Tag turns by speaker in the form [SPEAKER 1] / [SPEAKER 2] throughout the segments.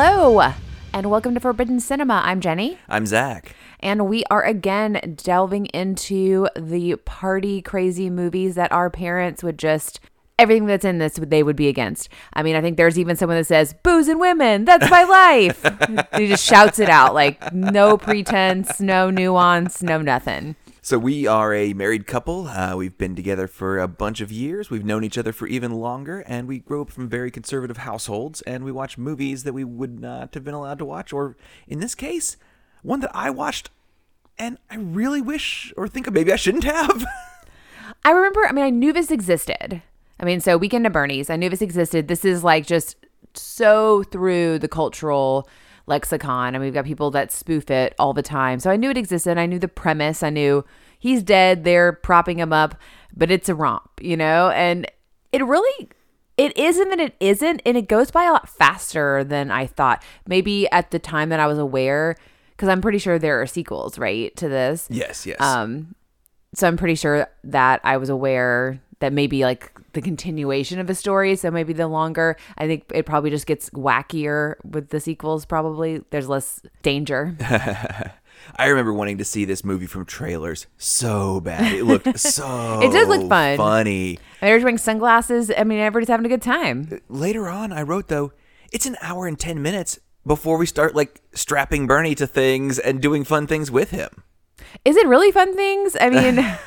[SPEAKER 1] Hello, and welcome to Forbidden Cinema. I'm Jenny,
[SPEAKER 2] I'm Zach.
[SPEAKER 1] and we are again delving into the party crazy movies that our parents would just. Everything that's in this, they would be against. I mean, I think there's even someone that says, booze and women, that's my life. he just shouts it out like no pretense, no nuance, no nothing.
[SPEAKER 2] So we are a married couple. Uh, we've been together for a bunch of years. We've known each other for even longer, and we grew up from very conservative households. And we watch movies that we would not have been allowed to watch, or in this case, one that I watched, and I really wish or think maybe I shouldn't have.
[SPEAKER 1] I remember, I mean, I knew this existed. I mean, so Weekend at Bernie's, I knew this existed. This is like just so through the cultural lexicon. and we've got people that spoof it all the time. So I knew it existed. I knew the premise. I knew he's dead. They're propping him up, but it's a romp, you know? And it really. It is and it isn't, and it goes by a lot faster than I thought. Maybe at the time that I was aware, because I'm pretty sure there are sequels, right, to this.
[SPEAKER 2] yes, yes.
[SPEAKER 1] Um, so I'm pretty sure that I was aware that maybe like the continuation of a story. So maybe the longer, I think it probably just gets wackier with the sequels. Probably there's less danger.
[SPEAKER 2] I remember wanting to see this movie from trailers so bad. It looked so.
[SPEAKER 1] It does look fun.
[SPEAKER 2] Funny.
[SPEAKER 1] They're wearing sunglasses. I mean, everybody's having a good time.
[SPEAKER 2] Uh, later on i wrote though it's an hour and 10 minutes before we start like strapping bernie to things and doing fun things with him
[SPEAKER 1] Is it really fun things? I mean,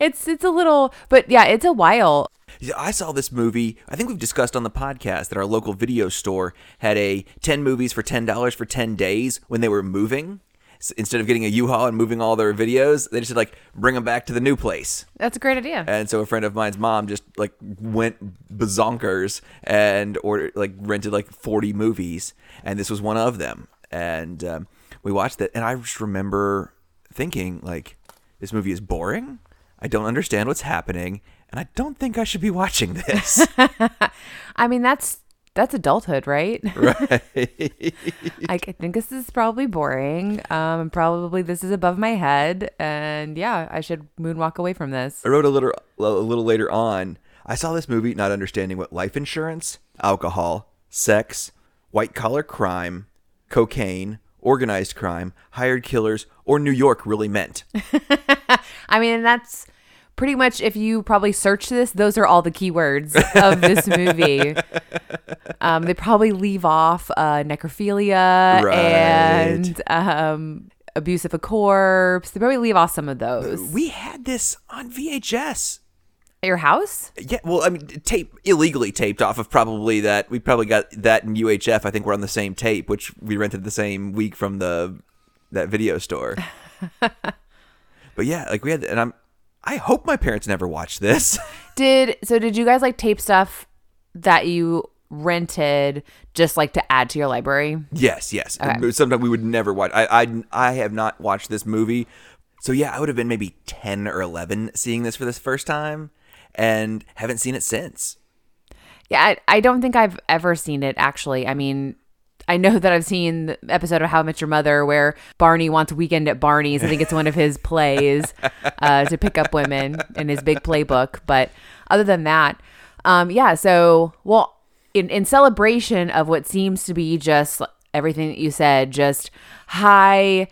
[SPEAKER 1] it's it's a little, but yeah, it's a while.
[SPEAKER 2] I saw this movie i think we've discussed on the podcast that our local video store had a 10 movies for $10 for 10 days when they were moving S- instead of getting a u-haul and moving all their videos they just said like bring them back to the new place
[SPEAKER 1] That's a great idea.
[SPEAKER 2] and so a friend of mine's mom just like went bazonkers and ordered like rented like 40 movies and this was one of them and um, we watched it and i just remember thinking like this movie is boring i don't understand what's happening and i don't think i should be watching this
[SPEAKER 1] I mean, that's that's adulthood, right?
[SPEAKER 2] right
[SPEAKER 1] Like, I think this is probably boring. Um, probably this is above my head, and yeah, I should moonwalk away from this.
[SPEAKER 2] i wrote a little a little later on i saw this movie not understanding what life insurance alcohol sex white collar crime cocaine organized crime hired killers or new york really meant
[SPEAKER 1] I mean, that's pretty much if you probably search this, those are all the keywords of this movie. um, they probably leave off uh, necrophilia
[SPEAKER 2] Right.
[SPEAKER 1] and um, abuse of a corpse. They probably leave off some of those.
[SPEAKER 2] We had this on VHS.
[SPEAKER 1] At your house?
[SPEAKER 2] Yeah, well, I mean, tape illegally taped off of probably that. We probably got that in UHF. I think we're on the same tape, which we rented the same week from the that video store. but yeah, like we had, and I'm. I hope my parents never watched this.
[SPEAKER 1] Did so? Did you guys like tape stuff that you rented just like to add to your library?
[SPEAKER 2] yes, yes.
[SPEAKER 1] Okay.
[SPEAKER 2] Sometimes we would never watch. I, I, I have not watched this movie, so yeah, I would have been maybe ten or eleven seeing this for this first time, and haven't seen it since.
[SPEAKER 1] Yeah, I, I don't think I've ever seen it actually. I mean, I know that I've seen the episode of How I Met Your Mother where Barney wants a weekend at Barney's. I think it's one of his plays uh, to pick up women in his big playbook. But other than that, um, yeah. So, well, in in celebration of what seems to be just everything that you said, just high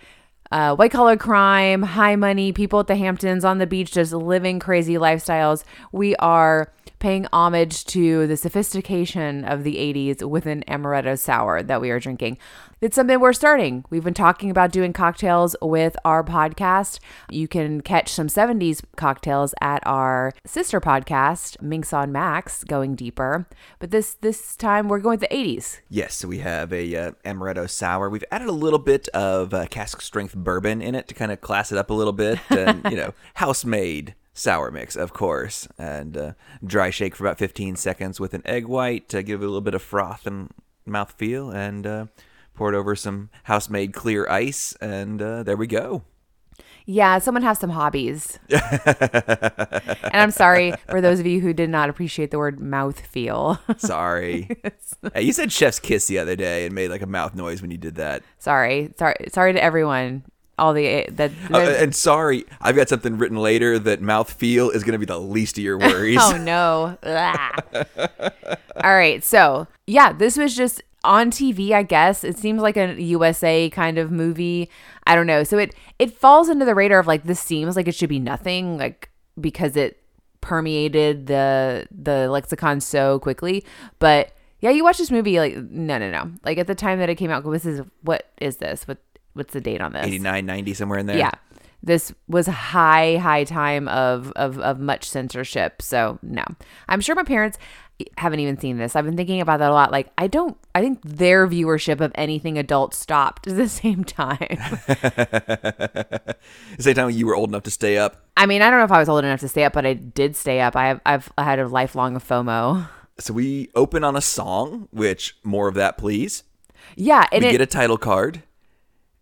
[SPEAKER 1] uh, white collar crime, high money, people at the Hamptons on the beach just living crazy lifestyles. We are paying homage to the sophistication of the 80s with an amaretto sour that we are drinking. It's something we're starting. We've been talking about doing cocktails with our podcast. You can catch some 70s cocktails at our sister podcast, Minx on Max, going deeper. But this this time we're going with the 80s.
[SPEAKER 2] Yes, so we have a uh, amaretto sour. We've added a little bit of uh, cask strength bourbon in it to kind of class it up a little bit, and you know, house made sour mix, of course, and uh, dry shake for about 15 seconds with an egg white to give it a little bit of froth and mouthfeel, and uh, pour it over some house made clear ice, and uh, there we go.
[SPEAKER 1] Yeah, someone has some hobbies. and I'm sorry for those of you who did not appreciate the word mouth feel.
[SPEAKER 2] Sorry. hey, you said chef's kiss the other day and made like a mouth noise when you did that.
[SPEAKER 1] sorry. Sorry sorry to everyone. All the that
[SPEAKER 2] Uh, and sorry, I've got something written later that mouth feel is going to be the least of your worries.
[SPEAKER 1] Oh no. All right. So, yeah, this was just on TV, I guess. It seems like a USA kind of movie. I don't know. So it it falls into the radar of like this seems like it should be nothing like because it permeated the the lexicon so quickly, but yeah, you watch this movie like no, no, no. Like at the time that it came out, this is what is this? What what's the date on this?
[SPEAKER 2] 89, 90, somewhere in there.
[SPEAKER 1] Yeah. This was high, high time of, of of much censorship. So no, I'm sure my parents haven't even seen this. I've been thinking about that a lot. Like I don't, I think their viewership of anything adult stopped at the same time.
[SPEAKER 2] the Same time you were old enough to stay up.
[SPEAKER 1] I mean, I don't know if I was old enough to stay up, but I did stay up. I have, I've I had a lifelong FOMO.
[SPEAKER 2] So we open on a song, which more of that, please.
[SPEAKER 1] Yeah, and
[SPEAKER 2] we
[SPEAKER 1] it,
[SPEAKER 2] get a title card,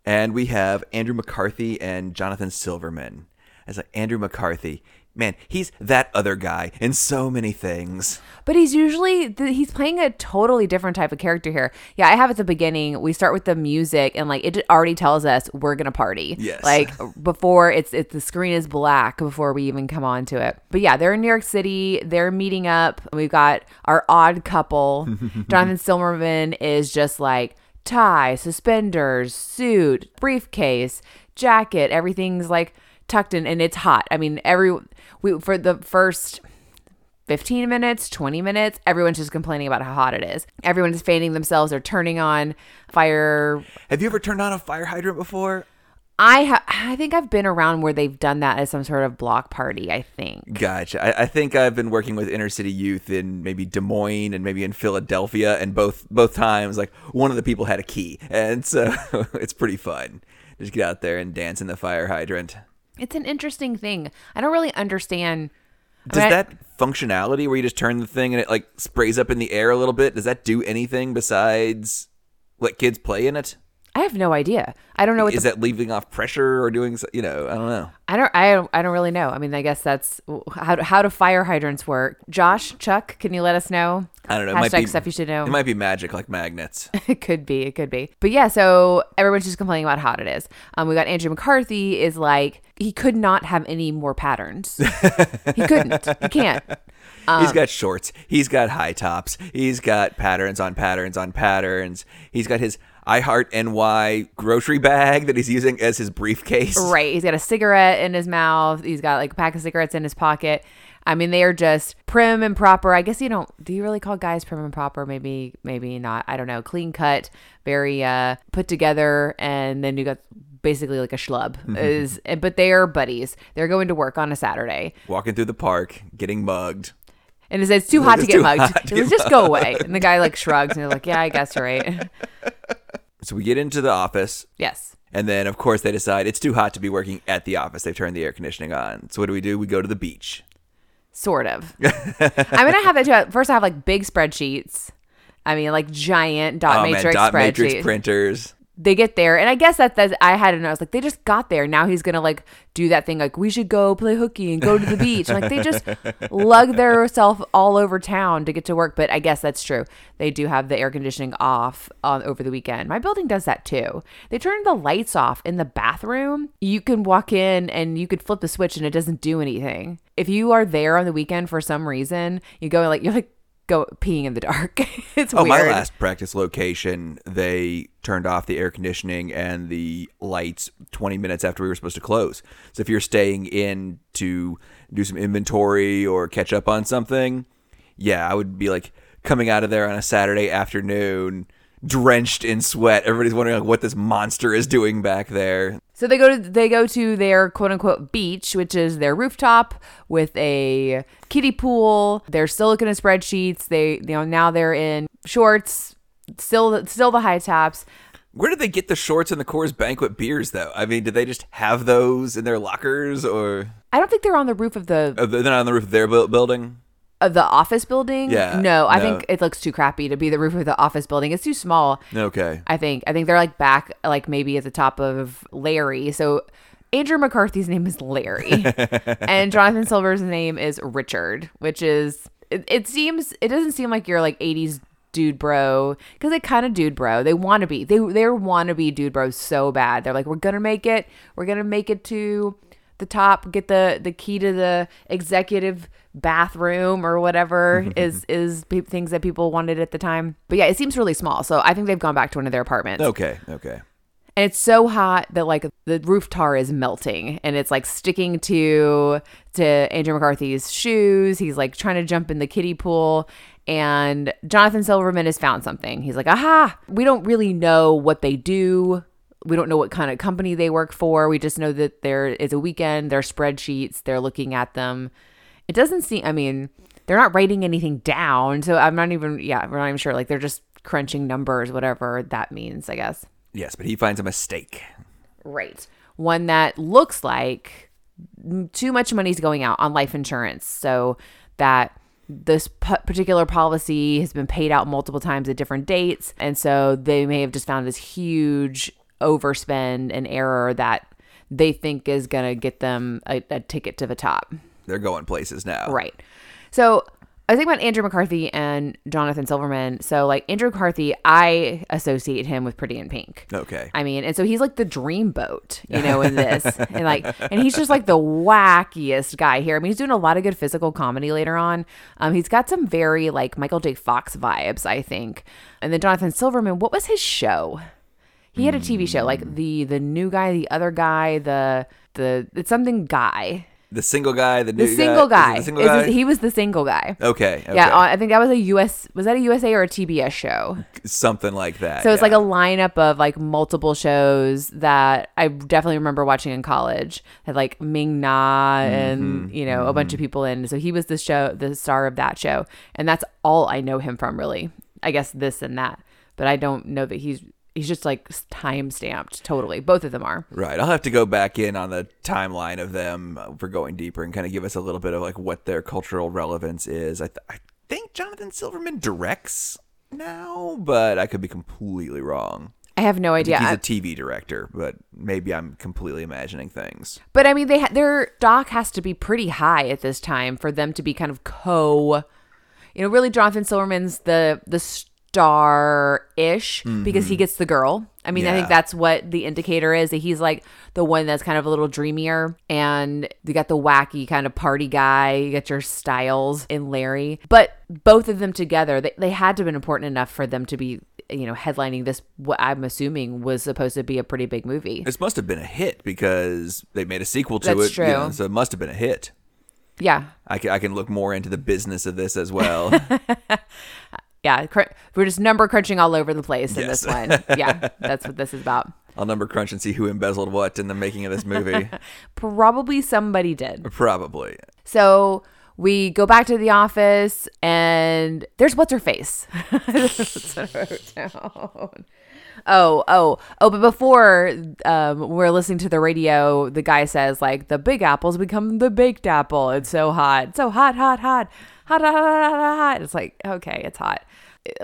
[SPEAKER 2] and we have Andrew McCarthy and Jonathan Silverman. As like Andrew McCarthy. Man, he's that other guy in so many things.
[SPEAKER 1] But he's usually he's playing a totally different type of character here. Yeah, I have at the beginning. We start with the music, and like it already tells us we're gonna party.
[SPEAKER 2] Yes.
[SPEAKER 1] Like before it's it's the screen is black before we even come on to it. But yeah, they're in New York City. They're meeting up. We've got our odd couple. Jonathan Silverman is just like tie, suspenders, suit, briefcase, jacket. Everything's like tucked in, and it's hot. I mean, every we for the first 15 minutes, 20 minutes, everyone's just complaining about how hot it is. Everyone's fanning themselves or turning on fire.
[SPEAKER 2] Have you ever turned on a fire hydrant before?
[SPEAKER 1] I ha- I think I've been around where they've done that as some sort of block party, I think.
[SPEAKER 2] Gotcha. I, I think I've been working with inner city youth in maybe Des Moines and maybe in Philadelphia, and both both times, like one of the people had a key, and so it's pretty fun. Just get out there and dance in the fire hydrant.
[SPEAKER 1] It's an interesting thing. I don't really understand. I
[SPEAKER 2] Does
[SPEAKER 1] mean, I-
[SPEAKER 2] that functionality where you just turn the thing and it like sprays up in the air a little bit? Does that do anything besides let kids play in it?
[SPEAKER 1] I have no idea. I don't know what
[SPEAKER 2] Is
[SPEAKER 1] the,
[SPEAKER 2] that leaving off pressure or doing? so- You know, I don't know.
[SPEAKER 1] I don't I don't I don't really know. I mean, I guess that's how how do fire hydrants work? Josh, Chuck, can you let us know?
[SPEAKER 2] I don't know. It
[SPEAKER 1] Hashtag
[SPEAKER 2] might be
[SPEAKER 1] stuff you should know.
[SPEAKER 2] It might be magic like magnets.
[SPEAKER 1] it could be. It could be. But yeah, so everyone's just complaining about how hot it is. Um, we got Andrew McCarthy is like he could not have any more patterns. he couldn't. He can't.
[SPEAKER 2] He's got shorts. He's got high tops. He's got patterns on patterns on patterns. He's got his I Heart NY grocery bag that he's using as his briefcase.
[SPEAKER 1] Right. He's got a cigarette in his mouth. He's got like a pack of cigarettes in his pocket. I mean, they are just prim and proper. I guess you don't. Do you really call guys prim and proper? Maybe, maybe not. I don't know. Clean cut, very uh, put together, and then you got basically like a schlub. Is but they are buddies. They're going to work on a Saturday.
[SPEAKER 2] Walking through the park, getting mugged.
[SPEAKER 1] And it says it's too hot to get mugged.
[SPEAKER 2] hot to get
[SPEAKER 1] just go away. And the guy like shrugs and they're like, Yeah, I guess you're right.
[SPEAKER 2] So we get into the office,
[SPEAKER 1] yes.
[SPEAKER 2] and then of course they decide it's too hot to be working at the office. They've turned the air conditioning on. So what do we do? We go to the beach.
[SPEAKER 1] Sort of. I mean I have that too. First I have like big spreadsheets. I mean like giant dot
[SPEAKER 2] oh man, dot
[SPEAKER 1] spreadsheets.
[SPEAKER 2] matrix printers.
[SPEAKER 1] They get there. And i guess that that's i had know i was like they just got there. Now he's gonna like do that thing like we should go play hooky and go to the beach. Like they just lug their self all over town to get to work. But i guess that's true. They do have the air conditioning off um, over the weekend. My building does that too. They turn the lights off in the bathroom. You can walk in and you could flip the switch and it doesn't do anything. If you are there on the weekend for some reason you go like you're like go peeing in the dark it's
[SPEAKER 2] Oh,
[SPEAKER 1] weird
[SPEAKER 2] my last practice location, they turned off the air conditioning and the lights 20 minutes after we were supposed to close. So if you're staying in to do some inventory or catch up on something, yeah, I would be like coming out of there on a Saturday afternoon drenched in sweat. Everybody's wondering like what this monster is doing back there.
[SPEAKER 1] So they go to they go to their quote unquote beach, which is their rooftop with a kiddie pool. They're still looking at spreadsheets. They you know now they're in shorts, still still the high tops.
[SPEAKER 2] Where did they get the shorts and the Coors Banquet beers though? I mean, did they just have those in their lockers or
[SPEAKER 1] I don't think they're on the roof of the
[SPEAKER 2] uh, they're not on the roof of their building?
[SPEAKER 1] Of the office building.
[SPEAKER 2] Yeah,
[SPEAKER 1] no, I
[SPEAKER 2] no.
[SPEAKER 1] think it looks too crappy to be the roof of the office building. It's too small.
[SPEAKER 2] Okay.
[SPEAKER 1] I think. I think they're like back, like maybe at the top of Larry. So Andrew McCarthy's name is Larry, and Jonathan Silver's name is Richard, which is it, it seems it doesn't seem like you're like '80s dude bro because they kind of dude bro. They want to be. They they want to be dude bros so bad. They're like, we're gonna make it. We're gonna make it to. The top, get the the key to the executive bathroom or whatever is is pe- things that people wanted at the time. But yeah, it seems really small. So I think they've gone back to one of their apartments.
[SPEAKER 2] Okay, okay.
[SPEAKER 1] And it's so hot that like the roof tar is melting and it's like sticking to to Andrew McCarthy's shoes. He's like trying to jump in the kiddie pool and Jonathan Silverman has found something. He's like, "Aha, we don't really know what they do. We don't know what kind of company they work for. We just know that there is a weekend, there are spreadsheets, they're looking at them. It doesn't seem I mean, they're not writing anything down, so I'm not even yeah, we're not even sure like they're just crunching numbers whatever that means, I guess.
[SPEAKER 2] Yes, but he finds a mistake.
[SPEAKER 1] Right. One that looks like too much money's going out on life insurance. So that this p- particular policy has been paid out multiple times at different dates. And so they may have just found this huge overspend an error that they think is going to get them a, a ticket to the top.
[SPEAKER 2] They're going places now.
[SPEAKER 1] Right. So I was thinking about Andrew McCarthy and Jonathan Silverman. So like Andrew McCarthy, I associate him with Pretty in Pink.
[SPEAKER 2] Okay.
[SPEAKER 1] I mean, and so he's like the dreamboat, you know, in this, and like, and he's just like the wackiest guy here. I mean, he's doing a lot of good physical comedy later on. Um, he's got some very like Michael J. Fox vibes, I think. And then Jonathan Silverman, what was his show? He had a TV show, like the the new guy, the other guy, the the it's something guy,
[SPEAKER 2] The single guy, the,
[SPEAKER 1] the single
[SPEAKER 2] guy.
[SPEAKER 1] guy.
[SPEAKER 2] The single guy?
[SPEAKER 1] it- he was the single guy.
[SPEAKER 2] okay, okay.
[SPEAKER 1] Yeah, uh, I think that was a US. Was that a USA or a TBS show?
[SPEAKER 2] Something like that.
[SPEAKER 1] So it's
[SPEAKER 2] yeah.
[SPEAKER 1] like a lineup of like multiple shows that I definitely remember watching in college. Had like Ming Na and you know a bunch of people in. So he was the show, the star of that show, and that's all I know him from. Really, I guess this and that, but I don't know that he's he's just like time stamped. Totally, both of them are.
[SPEAKER 2] Right. I'll have to go back in on the timeline of them uh, for going deeper and kind of give us a little bit of like what their cultural relevance is. I, th- I think Jonathan Silverman directs now, but I could be completely wrong.
[SPEAKER 1] I have no idea.
[SPEAKER 2] He's a TV director, but maybe I'm completely imagining things.
[SPEAKER 1] But I mean, they ha- their stock has to be pretty high at this time for them to be kind of co. You know, really, Jonathan Silverman's the the star ish because he gets the girl. I mean, I think
[SPEAKER 2] Mm-hmm.
[SPEAKER 1] That's what the indicator is that he's like the one that's kind of a little dreamier, and you got the wacky kind of party guy. You got your Styles and Larry, but both of them together, they, they had to have been important enough for them to be. You know, headlining this, what I'm assuming was supposed to be a pretty big movie.
[SPEAKER 2] This must have been a hit because they made a sequel to
[SPEAKER 1] That's
[SPEAKER 2] it.
[SPEAKER 1] true.
[SPEAKER 2] so it must have been a hit.
[SPEAKER 1] Yeah,
[SPEAKER 2] I can, I can look more into the business of this as well.
[SPEAKER 1] Yeah, cr- we're just number crunching all over the place in
[SPEAKER 2] Yes.
[SPEAKER 1] this one. Yeah, that's what this is about.
[SPEAKER 2] I'll number crunch and see who embezzled what in the making of this movie.
[SPEAKER 1] Probably somebody did.
[SPEAKER 2] Probably.
[SPEAKER 1] So we go back to the office, and there's what's her face. That's what I wrote down. Oh, oh, oh! But before um, we're listening to the radio, the guy says like the big apples become the baked apple. It's so hot, so hot, hot, hot, hot, hot, hot, hot, hot, hot. It's like okay, it's hot.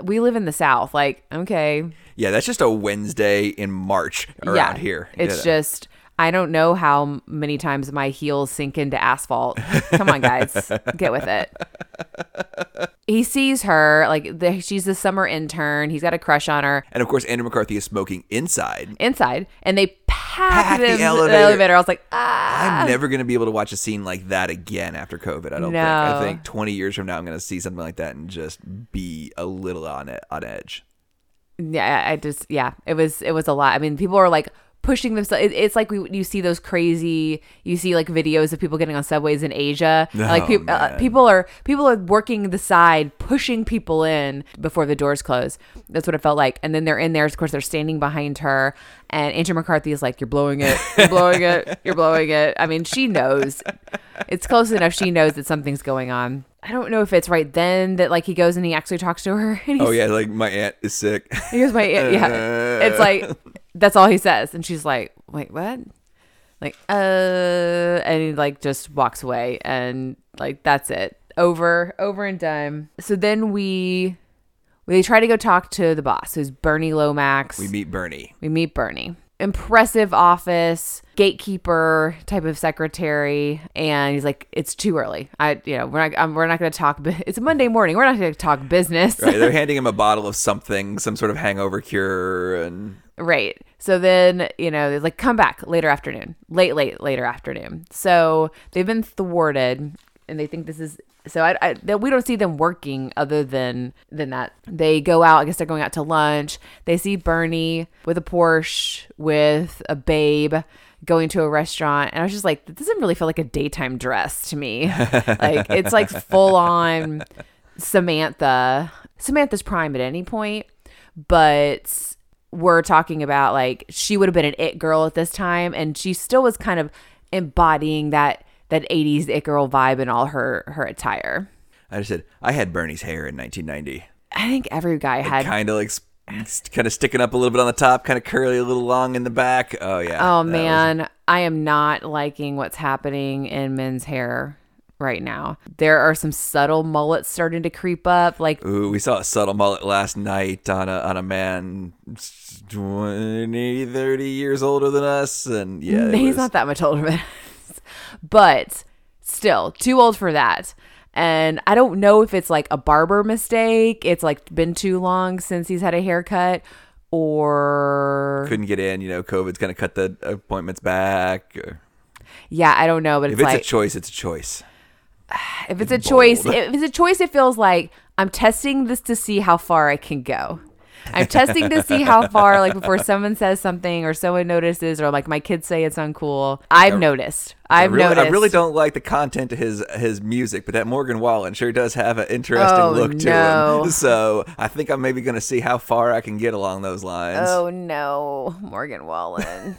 [SPEAKER 1] We live in the South. Like okay,
[SPEAKER 2] Yeah, that's just a Wednesday in March around here.
[SPEAKER 1] It's
[SPEAKER 2] know.
[SPEAKER 1] just I don't know how many times my heels sink into asphalt. Come on, guys, get with it. He sees her like the, she's the summer intern. He's got a crush on her
[SPEAKER 2] And of course, Andrew McCarthy is smoking inside.
[SPEAKER 1] inside, and they pack,
[SPEAKER 2] the elevator.
[SPEAKER 1] elevator. I was like, ah.
[SPEAKER 2] I'm never going to be able to watch a scene like that again after COVID. I don't think. I think 20 years from now, I'm going to see something like that and just be a little on it, on edge.
[SPEAKER 1] yeah i just yeah it was it was a lot i mean people were like pushing themselves it, it's like we, you see those crazy you see like videos of people getting on subways in asia. Like
[SPEAKER 2] Oh,
[SPEAKER 1] peop- uh, people are people are working the side pushing people in before the doors close. That's what it felt like. And then they're in there of course they're standing behind her. And andrew mccarthy is like you're blowing it. You're blowing it. You're blowing it. I mean she knows. It's close enough. She knows that something's going on. I don't know if it's right then that like he goes and he actually talks to her and he's
[SPEAKER 2] Oh yeah, like my aunt is sick.
[SPEAKER 1] Here's my aunt. yeah. It's like that's all he says, and she's like, "Wait, what?" Like, uh, and he like just walks away, and like that's it, over, over and done. So then we, we try to go talk to the boss, who's Bernie Lomax.
[SPEAKER 2] we meet Bernie.
[SPEAKER 1] We meet Bernie. Impressive office, gatekeeper type of secretary, and he's like, "It's too early. I, you know, we're not, um, we're not going to talk. Bu- it's a Monday morning. We're not going to talk business."
[SPEAKER 2] Right, they're handing him a bottle of something, some sort of hangover cure, and
[SPEAKER 1] Right. So then, you know, they're like, come back later afternoon, late, late, later afternoon. So they've been thwarted and they think this is so I, I that we don't see them working other than than that. They go out i guess they're going out to lunch. They see bernie with a porsche with a babe going to a restaurant and i was just like this doesn't really feel like a daytime dress to me. Like it's like full on samantha. Samantha's prime at any point but we're talking about like she would have been an it girl at this time and she still was kind of embodying that that 80s it girl vibe in all her her attire
[SPEAKER 2] I just said I had Bernie's hair in 1990.
[SPEAKER 1] i think every guy had
[SPEAKER 2] Kind of like kind of sticking up a little bit on the top, kind of curly, a little long in the back. Oh yeah.
[SPEAKER 1] oh
[SPEAKER 2] that was-
[SPEAKER 1] man i am not liking what's happening in men's hair right now there are some subtle mullets starting to creep up like
[SPEAKER 2] Ooh, we saw a subtle mullet last night on a on a man 20, 30 years older than us, and yeah,
[SPEAKER 1] he's
[SPEAKER 2] was-
[SPEAKER 1] not that much older than us. But still, too old for that. And I don't know if it's like a barber mistake. It's like been too long since he's had a haircut or
[SPEAKER 2] couldn't get in. You know, COVID's of cut the appointments back. or-
[SPEAKER 1] yeah, I don't know, but
[SPEAKER 2] If
[SPEAKER 1] it's
[SPEAKER 2] it's
[SPEAKER 1] like
[SPEAKER 2] a choice, it's a choice.
[SPEAKER 1] if it's a choice, if it's a choice it feels like I'm testing this to see how far I can go. I'm testing to see how far, like before someone says something or someone notices, or like my kids say it's uncool. I've noticed.
[SPEAKER 2] I
[SPEAKER 1] I've
[SPEAKER 2] really,
[SPEAKER 1] noticed.
[SPEAKER 2] I really don't like the content of his his music, but that Morgan Wallen sure does have an interesting
[SPEAKER 1] Oh,
[SPEAKER 2] look to
[SPEAKER 1] no.
[SPEAKER 2] him. So I think I'm maybe going to see how far I can get along those lines.
[SPEAKER 1] Oh no, Morgan Wallen.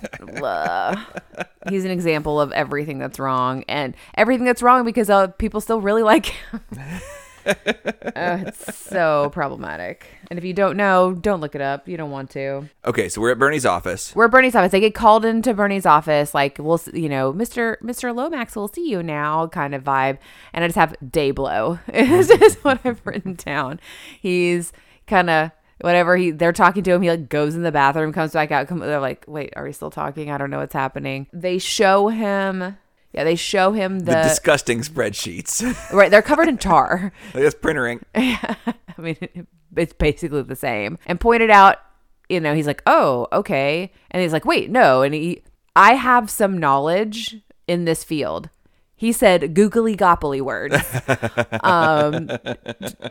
[SPEAKER 1] He's an example of everything that's wrong and everything that's wrong because uh, people still really like him. Uh, it's so problematic. And if you don't know, don't look it up. You don't want to.
[SPEAKER 2] Okay, so we're at Bernie's office.
[SPEAKER 1] We're at Bernie's office. They get called into Bernie's office, like we'll, you know, Mister Mister Lomax will see you now, kind of vibe. And I just have day blow. is just what I've written down. He's kind of whatever he. They're talking to him. He like goes in the bathroom, comes back out. Come, they're like, wait, are we still talking? I don't know what's happening. They show him. Yeah, they show him
[SPEAKER 2] The
[SPEAKER 1] the,
[SPEAKER 2] disgusting spreadsheets.
[SPEAKER 1] right. They're covered in tar.
[SPEAKER 2] Guess printer ink.
[SPEAKER 1] I mean, it's basically the same. And pointed out, you know, he's like, oh, okay. And he's like, wait, no. And he, I have some knowledge in this field. He said googly gopply words. um,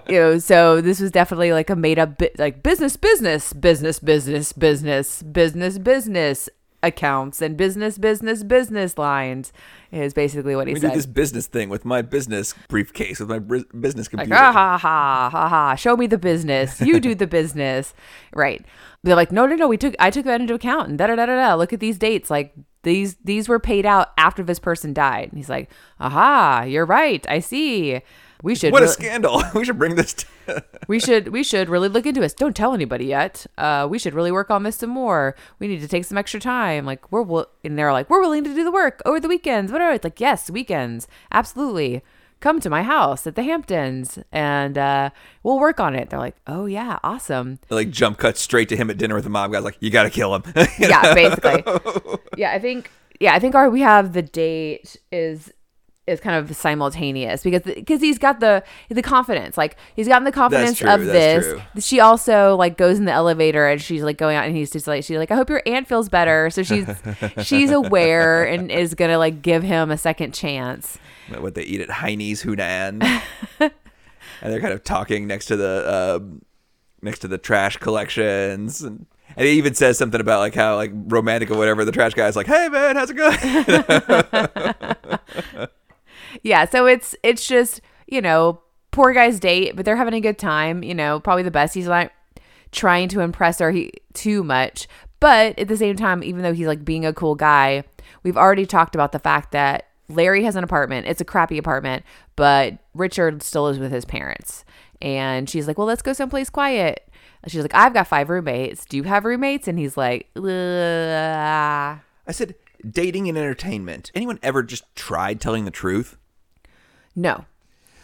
[SPEAKER 1] you know, so this was definitely like a made up, bi- like business, business, business, business, business, business, business accounts and business, business, business lines is basically what he
[SPEAKER 2] We do this business thing with my business briefcase, with my bris- business
[SPEAKER 1] Like,
[SPEAKER 2] computer.
[SPEAKER 1] ah, ha, ha, ha, ha. Show me the business. You do the business. Right. They're like, no, no, no. We took, I took that into account and da, da, da, da, da. Look at these dates. Like these, these were paid out after this person died. And he's like, aha, you're right. I see. We should,
[SPEAKER 2] What a scandal! we should bring this. To-
[SPEAKER 1] we should, we should really look into this. Don't tell anybody yet. Uh, we should really work on this some more. We need to take some extra time. Like we're, wi- and they're like, we're willing to do the work over the weekends. Whatever. It's like, yes, weekends. Absolutely. Come to my house at the Hamptons and uh, we'll work on it. They're like, oh, yeah, awesome.
[SPEAKER 2] like jump cut straight to him at dinner with the mob guys. Like you got to kill him.
[SPEAKER 1] Yeah, basically. yeah, I think, yeah, I think our, we have the date is is kind of simultaneous because because he's got the the confidence like he's gotten the confidence
[SPEAKER 2] true,
[SPEAKER 1] of this
[SPEAKER 2] true.
[SPEAKER 1] she also like goes in the elevator and she's like going out and he's just like she's like i hope your aunt feels better so she's she's aware and is gonna like give him a second chance
[SPEAKER 2] what they eat at Heine's Hunan, and they're kind of talking next to the um, next to the trash collections, and, and he even says something about like how like romantic or whatever. The trash guy's like, "Hey man, how's it going?"
[SPEAKER 1] yeah so it's it's just you know poor guy's date but they're having a good time you know probably the best he's like trying to impress her he, too much but at the same time even though he's like being a cool guy we've already talked about the fact that larry has an apartment it's a crappy apartment but richard still is with his parents and she's like well let's go someplace quiet she's like i've got five roommates do you have roommates and he's like "Uh."
[SPEAKER 2] I said, dating and entertainment. Anyone ever just tried telling the truth?
[SPEAKER 1] No.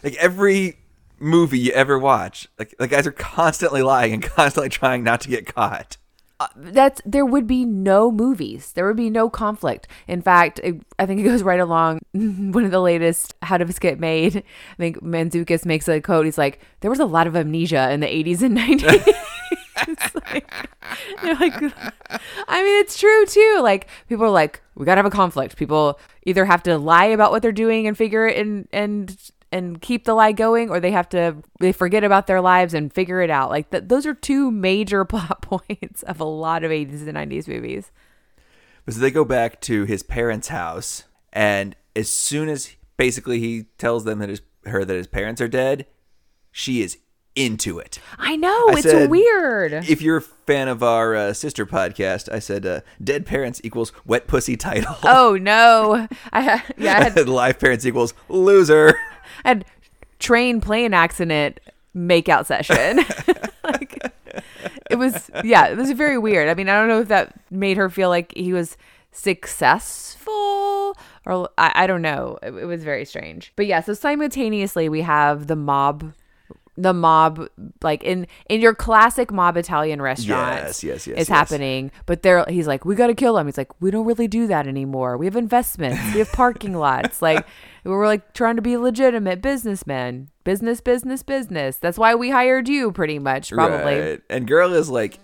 [SPEAKER 2] Like every movie you ever watch, like the guys are constantly lying and constantly trying not to get caught.
[SPEAKER 1] Uh, that's there would be no movies. There would be no conflict. In fact it, i think it goes right along one of the latest how did this get made. I think Mantzoukas makes a quote. He's like there was a lot of amnesia in the 80s and 90s It's like, they're like, I mean, it's true too. Like people are like, we gotta have a conflict. People either have to lie about what they're doing and figure it and and and keep the lie going, or they have to they forget about their lives and figure it out. Like th- those are two major plot points of a lot of 80s and 90s movies.
[SPEAKER 2] But so they go back to his parents' house, and as soon as basically he tells them that his her that his parents are dead, she is into it.
[SPEAKER 1] I know
[SPEAKER 2] I
[SPEAKER 1] it's
[SPEAKER 2] said-
[SPEAKER 1] weird.
[SPEAKER 2] If you're a fan of our uh, sister podcast, I said uh, dead parents equals wet pussy title.
[SPEAKER 1] Oh no! I ha- yeah, I had,
[SPEAKER 2] live parents equals loser.
[SPEAKER 1] had train plane accident makeout session. like, it was yeah, it was very weird. I mean, I don't know if that made her feel like he was successful or I, I don't know. It, it was very strange. But yeah, so simultaneously we have the mob the mob like in in your classic mob Italian restaurant
[SPEAKER 2] Yes, yes, yes,
[SPEAKER 1] is
[SPEAKER 2] yes.
[SPEAKER 1] happening but they're he's like we got to kill him. He's like we don't really do that anymore. We have investments. We have parking lots. Like we're like trying to be legitimate businessmen. Business business business. That's why we hired you pretty much probably.
[SPEAKER 2] Right. And girl is like,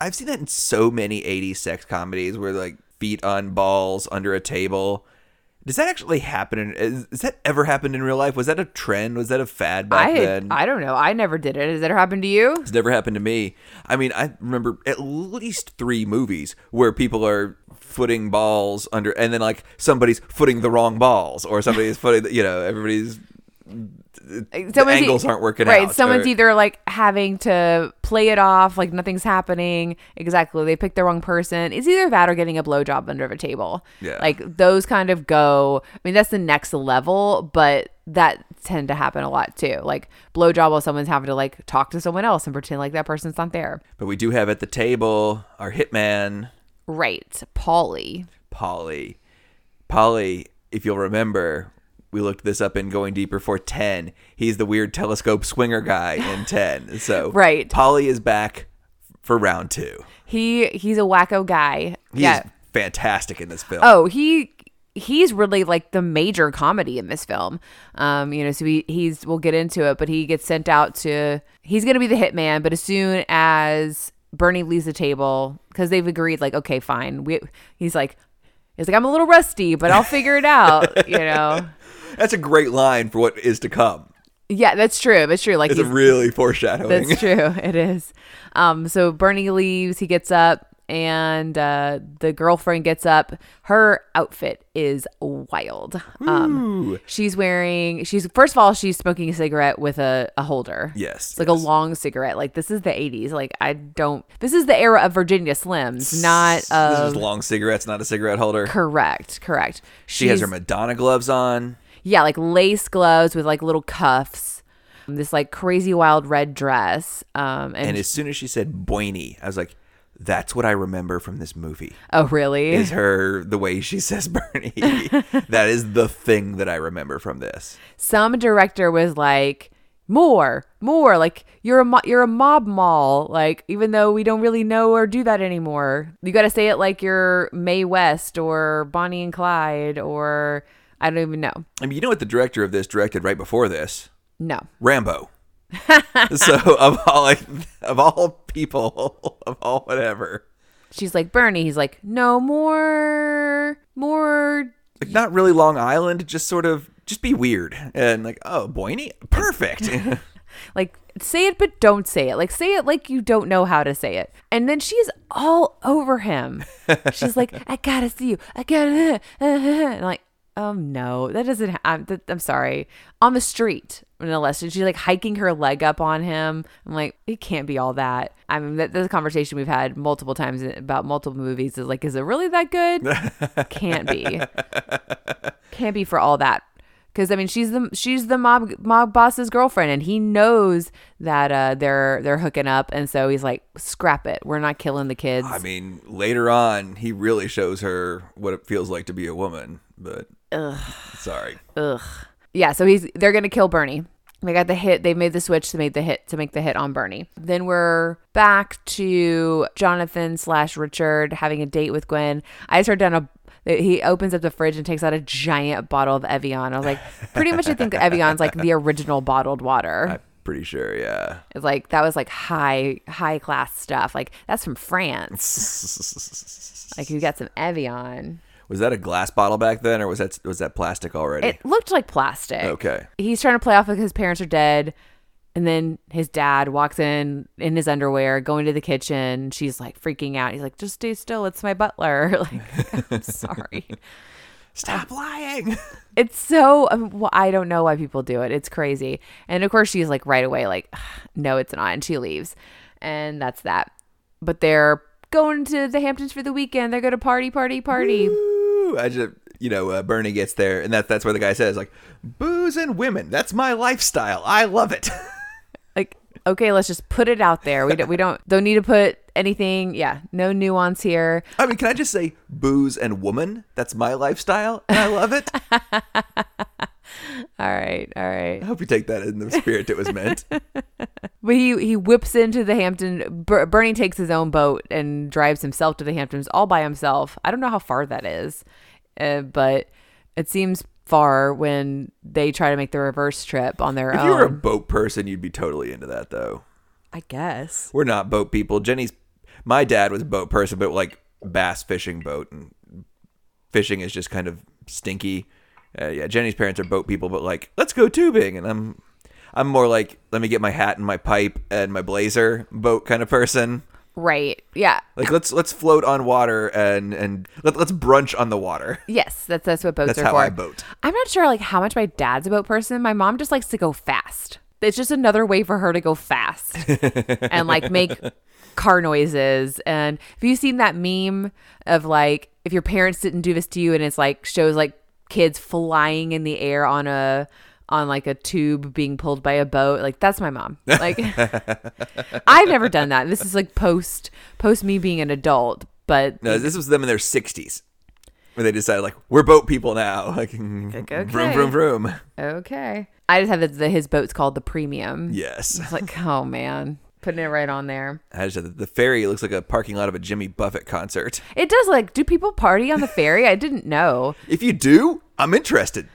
[SPEAKER 2] I've seen that in so many 80s sex comedies where like feet on balls under a table. Does that actually happen? In, is, has that ever happened in real life? Was that a trend? Was that a fad back
[SPEAKER 1] I
[SPEAKER 2] then?
[SPEAKER 1] I don't know I never did it has that ever happened to you
[SPEAKER 2] It's never happened to me. I mean, I remember at least three movies where people are footing balls under, and then like somebody's footing the wrong balls, or somebody's footing, you know, everybody's the
[SPEAKER 1] Someone's e-
[SPEAKER 2] angles aren't working
[SPEAKER 1] right
[SPEAKER 2] out.
[SPEAKER 1] someone's
[SPEAKER 2] or-
[SPEAKER 1] either like having to play it off like nothing's happening. Exactly they picked the wrong person. It's either that or getting a blowjob under a table.
[SPEAKER 2] Yeah.
[SPEAKER 1] like those kind of go. I mean that's the next level but that tend to happen a lot too. Like blowjob while someone's having to like talk to someone else and pretend like that person's not there.
[SPEAKER 2] But we do have at the table our hitman,
[SPEAKER 1] right Paulie.
[SPEAKER 2] Paulie. Paulie, if you'll remember, we looked this up in Going Deeper for 10. He's the weird telescope swinger guy in 10. So
[SPEAKER 1] Right.
[SPEAKER 2] Paulie is back for round two.
[SPEAKER 1] he he's a wacko guy
[SPEAKER 2] He's
[SPEAKER 1] yeah
[SPEAKER 2] fantastic in this film.
[SPEAKER 1] Oh, he he's really like the major comedy in this film. Um, you know, so he, he's we'll get into it, but he gets sent out to he's gonna be the hitman, but as soon as Bernie leaves the table, because they've agreed, like, okay, fine. We he's like he's like, I'm a little rusty, but I'll figure it out, you know.
[SPEAKER 2] That's a great line for what is to come.
[SPEAKER 1] Yeah, that's true. That's true. Like
[SPEAKER 2] It's a really foreshadowing.
[SPEAKER 1] That's true. It is. Um, so Bernie leaves. He gets up, and uh, the girlfriend gets up. Her outfit is wild. Um, she's wearing. She's first of all, she's smoking a cigarette with a, a holder.
[SPEAKER 2] Yes,
[SPEAKER 1] it's like
[SPEAKER 2] yes.
[SPEAKER 1] a long cigarette. Like this is the '80s. Like I don't. This is the era of Virginia Slims, not
[SPEAKER 2] this is long cigarettes, not a cigarette holder.
[SPEAKER 1] Correct. Correct.
[SPEAKER 2] She has her Madonna gloves on.
[SPEAKER 1] Yeah, like lace gloves with like little cuffs. This like crazy wild red dress. Um, and,
[SPEAKER 2] And as soon as she said Boiny, I was like, that's what I remember from this movie.
[SPEAKER 1] oh really?
[SPEAKER 2] Is her the way she says Bernie. that is the thing that I remember from this.
[SPEAKER 1] some director was like more more like you're a mo- you're a mob mall like even though we don't really know or do that anymore you got to say it like you're Mae West or Bonnie and Clyde or I don't even know.
[SPEAKER 2] I mean, you know what the director of this directed right before this?
[SPEAKER 1] no.
[SPEAKER 2] Rambo. so of all like of all people of all whatever,
[SPEAKER 1] she's like Bernie he's like no more more
[SPEAKER 2] like not really Long Island, just sort of just be weird. And like oh Boiny, perfect.
[SPEAKER 1] like say it but don't say it. Like say it like you don't know how to say it. And then she's all over him. She's like i gotta see you. I gotta and I'm like oh no that doesn't ha- I'm, that, I'm sorry. On the street no less and she's like hiking her leg up on him? I'm like it can't be all that. I mean that, that's a conversation we've had multiple times about multiple movies is like is it really that good? Can't be. Can't be for all that. Because I mean she's the she's the mob mob boss's girlfriend and he knows that uh, they're they're hooking up and so he's like scrap it. We're not killing the kids.
[SPEAKER 2] I mean, later on, he really shows her what it feels like to be a woman. But sorry,
[SPEAKER 1] ugh yeah so he's they're gonna kill Bernie they got the hit they made the switch to make the hit to make the hit on Bernie then we're back to Jonathan slash Richard having a date with Gwen I just heard down a he opens up the fridge and takes out a giant bottle of Evian. I was like, pretty much, I think Evian's like the original bottled water.
[SPEAKER 2] pretty sure. Yeah.
[SPEAKER 1] It's like that was like high high class stuff. Like that's from France. Like you got some Evian.
[SPEAKER 2] Was that a glass bottle back then, or was that was that plastic already?
[SPEAKER 1] It looked like plastic.
[SPEAKER 2] Okay.
[SPEAKER 1] He's trying to play off like his parents are dead. And then his dad walks in in his underwear, going to the kitchen. She's like freaking out. He's like, just stay still. It's my butler. Like, I'm sorry.
[SPEAKER 2] Stop lying.
[SPEAKER 1] It's so, um, well, I don't know why people do it. It's crazy. And of course, she's like right away, like, no, it's not. And she leaves. And that's that. But they're going to the Hamptons for the weekend. They're going to party, party, party.
[SPEAKER 2] Woo! I just, you know, uh, Bernie gets there, and that, that's where the guy says, like, booze and women. That's my lifestyle. I love it.
[SPEAKER 1] Like, okay, let's just put it out there. We don't, we don't, don't need to put anything. Yeah, no nuance here.
[SPEAKER 2] I mean, can I just say booze and woman? That's my lifestyle, and I love it.
[SPEAKER 1] All right, all right.
[SPEAKER 2] I hope you take that in the spirit it was meant.
[SPEAKER 1] But he he whips into the Hampton. Ber- Bernie takes his own boat and drives himself to the Hamptons all by himself. I don't know how far that is, uh, but it seems far when they try to make the reverse trip on their
[SPEAKER 2] If
[SPEAKER 1] own.
[SPEAKER 2] If you were a boat person, you'd be totally into that, though.
[SPEAKER 1] I guess.
[SPEAKER 2] We're not boat people. Jenny's, my dad was a boat person, but like bass fishing boat, and fishing is just kind of stinky. Uh, yeah, Jenny's parents are boat people, but like, let's go tubing, and I'm, I'm more like, let me get my hat and my pipe and my blazer boat kind of person.
[SPEAKER 1] Right. Yeah.
[SPEAKER 2] Like, let's let's float on water and and let, let's brunch on the water.
[SPEAKER 1] Yes, that's that's what boats
[SPEAKER 2] That's
[SPEAKER 1] are
[SPEAKER 2] how
[SPEAKER 1] for.
[SPEAKER 2] I boat.
[SPEAKER 1] I'm not sure like how much my dad's a boat person. My mom just likes to go fast. It's just another way for her to go fast and like make car noises. And have you seen that meme of like if your parents didn't do this to you and it's like shows like kids flying in the air on a on like a tube being pulled by a boat like that's my mom like i've never done that this is like post post me being an adult but
[SPEAKER 2] No, this was them in their sixties. When they decided, like, we're boat people now. Like,
[SPEAKER 1] okay.
[SPEAKER 2] vroom, vroom, vroom.
[SPEAKER 1] okay i just have that the, his boat's called the premium
[SPEAKER 2] Yes.
[SPEAKER 1] It's like, oh man, putting it right on there.
[SPEAKER 2] I just the ferry looks like a parking lot of a Jimmy Buffett concert.
[SPEAKER 1] It does like, do people party on the ferry? I didn't know.
[SPEAKER 2] If you do, I'm interested.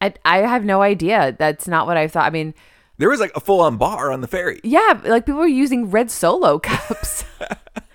[SPEAKER 1] I I have no idea. That's not what I thought. I mean,
[SPEAKER 2] There was like a full on bar on the ferry.
[SPEAKER 1] yeah, like people were using red solo cups.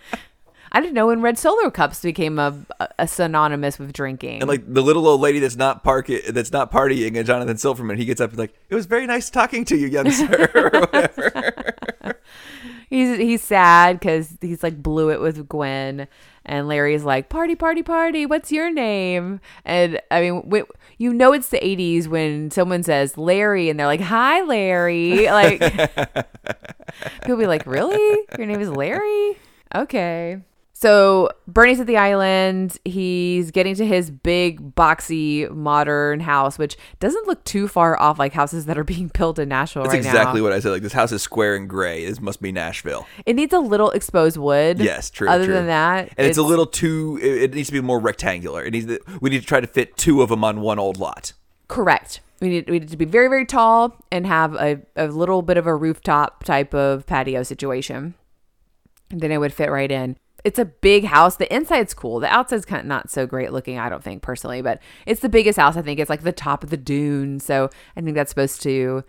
[SPEAKER 1] I didn't know when red solo cups became a, a synonymous with drinking.
[SPEAKER 2] And like the little old lady that's not park that's not partying, and Jonathan Silverman, he gets up and like, "It was very nice talking to you, young sir." or whatever.
[SPEAKER 1] he's he's sad because he's like blew it with Gwen, and Larry's like party party party. What's your name? And I mean, wh- you know it's the '80s when someone says Larry, and they're like, "Hi, Larry." Like people be like, "Really? Your name is Larry?" Okay. So Bernie's at the island. He's getting to his big, boxy, modern house, which doesn't look too far off like houses that are being built in Nashville
[SPEAKER 2] That's
[SPEAKER 1] right now.
[SPEAKER 2] exactly what I said. Like this house is square and gray. This must be Nashville.
[SPEAKER 1] It needs a little exposed wood.
[SPEAKER 2] Yes, true.
[SPEAKER 1] Other
[SPEAKER 2] true.
[SPEAKER 1] than that,
[SPEAKER 2] and it's, a little too. It, it needs to be more rectangular. It needs. To, we need to try to fit two of them on one old lot.
[SPEAKER 1] correct. We need we need to be very very tall and have a, a little bit of a rooftop type of patio situation. And then it would fit right in. It's a big house. The inside's cool. The outside's kind of not so great looking, I don't think personally, but it's the biggest house. I think it's like the top of the dune. So I think that's supposed to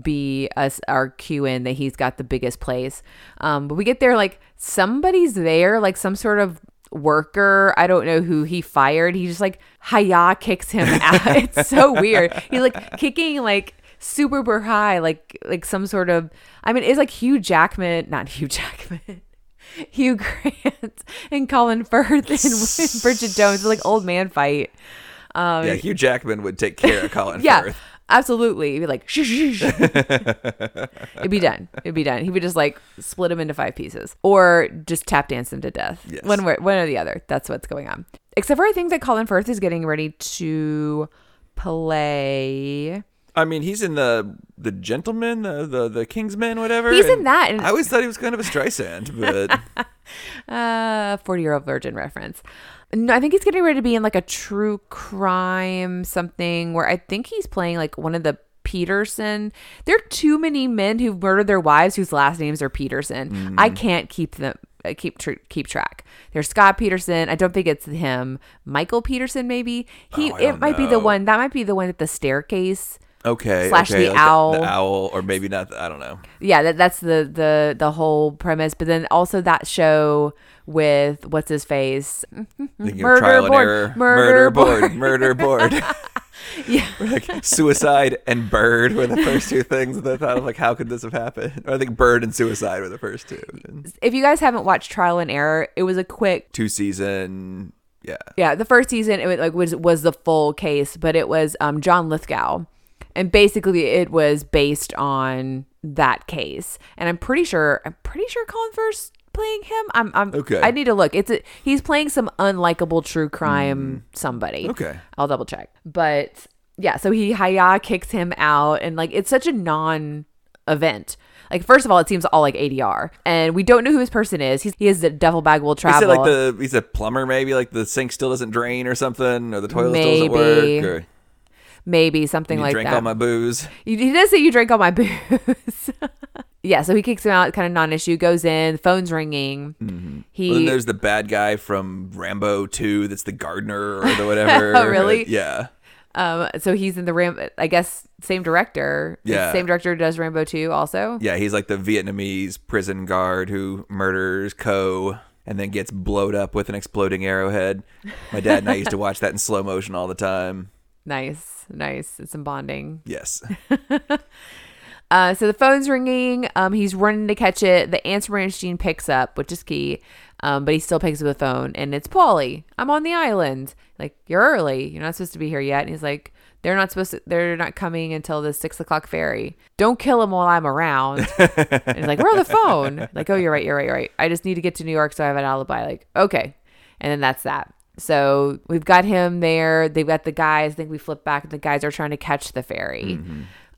[SPEAKER 1] be us our cue in that he's got the biggest place. Um, but we get there like somebody's there, like some sort of worker. I don't know who he fired. He just like hiya kicks him out. it's so weird. He's like kicking like super super high, like like some sort of. I mean, it's like Hugh Jackman, not Hugh Jackman. Hugh Grant and Colin Firth and Bridget Jones, like old man fight. Um,
[SPEAKER 2] yeah, Hugh Jackman would take care of Colin
[SPEAKER 1] yeah,
[SPEAKER 2] Firth.
[SPEAKER 1] absolutely. He'd be like, shh, shh, shh. It'd be done. It'd be done. He would just like split him into five pieces or just tap dance him to death.
[SPEAKER 2] Yes.
[SPEAKER 1] One, way- one or the other. That's what's going on. Except for I think that Colin Firth is getting ready to play.
[SPEAKER 2] I mean, he's in the the Gentleman, the the, the Kingsman, whatever.
[SPEAKER 1] He's in that, and-
[SPEAKER 2] I always thought he was kind of a Streisand, but
[SPEAKER 1] Uh, 40 year old virgin reference. No, I think he's getting ready to be in like a true crime something where I think he's playing like one of the Peterson. There are too many men who've murdered their wives whose last names are Peterson. I can't keep them uh, keep tr- keep track. There's Scott Peterson. I don't think it's him. Michael Peterson maybe. He
[SPEAKER 2] Oh, I
[SPEAKER 1] it might be the one. That might be the one at the staircase
[SPEAKER 2] Okay.
[SPEAKER 1] Slash
[SPEAKER 2] okay,
[SPEAKER 1] the
[SPEAKER 2] like
[SPEAKER 1] owl.
[SPEAKER 2] The, owl, or maybe not. I don't know.
[SPEAKER 1] Yeah, that, that's the the the whole premise. But then also that show with what's his face, Murder
[SPEAKER 2] of trial and
[SPEAKER 1] board.
[SPEAKER 2] error.
[SPEAKER 1] Murder
[SPEAKER 2] board. Murder board.
[SPEAKER 1] yeah,
[SPEAKER 2] like suicide and bird were the first two things that I thought of. Like, how could this have happened? Or I think bird and suicide were the first two.
[SPEAKER 1] If you guys haven't watched Trial and Error, it was a quick
[SPEAKER 2] two season. Yeah.
[SPEAKER 1] Yeah, the first season it was, like was was the full case, but it was um, John Lithgow, and basically it was based on that case. And I'm pretty sure I'm pretty sure Colin Firth playing him. I'm I'm
[SPEAKER 2] Okay.
[SPEAKER 1] I need to look. It's a, he's playing some unlikable true crime somebody.
[SPEAKER 2] Mm. Okay.
[SPEAKER 1] I'll double check. But yeah, so he Haya kicks him out, and like it's such a non event. Like first of all, it seems all like ADR, and we don't know who his person is. He's, he has a duffel bag will travel.
[SPEAKER 2] said like the he's a plumber maybe like the sink still doesn't drain or something or the toilet still doesn't work or
[SPEAKER 1] maybe something
[SPEAKER 2] you
[SPEAKER 1] like
[SPEAKER 2] drank
[SPEAKER 1] that.
[SPEAKER 2] Drink all my booze.
[SPEAKER 1] He does say you drink all my booze. yeah, so he kicks him out, kind of non-issue. Goes in, phone's ringing. He
[SPEAKER 2] Mm-hmm. Well, then there's the bad guy from Rambo 2 that's the gardener or the whatever.
[SPEAKER 1] Oh, really?
[SPEAKER 2] Yeah.
[SPEAKER 1] um, so he's in the Ram. I guess same director.
[SPEAKER 2] Yeah.
[SPEAKER 1] same director does Rambo two also.
[SPEAKER 2] Yeah, he's like the Vietnamese prison guard who murders Co and then gets blowed up with an exploding arrowhead. My dad and I used to watch that in slow motion all the time.
[SPEAKER 1] Nice, nice. It's some bonding.
[SPEAKER 2] Yes.
[SPEAKER 1] Uh, so the phone's ringing. Um, he's running to catch it. The answer machine picks up, which is key. Um, but he still picks up the phone, and it's Paulie. I'm on the island. Like you're early. You're not supposed to be here yet. And he's like, they're not supposed to. They're not coming until the six o'clock ferry. Don't kill him while I'm around. and he's like, we're on the phone. Like, oh, you're right. You're right. You're right. I just need to get to New York so I have an alibi. Like, okay. And then that's that. So we've got him there. They've got the guys. I think we flip back. The guys are trying to catch the ferry.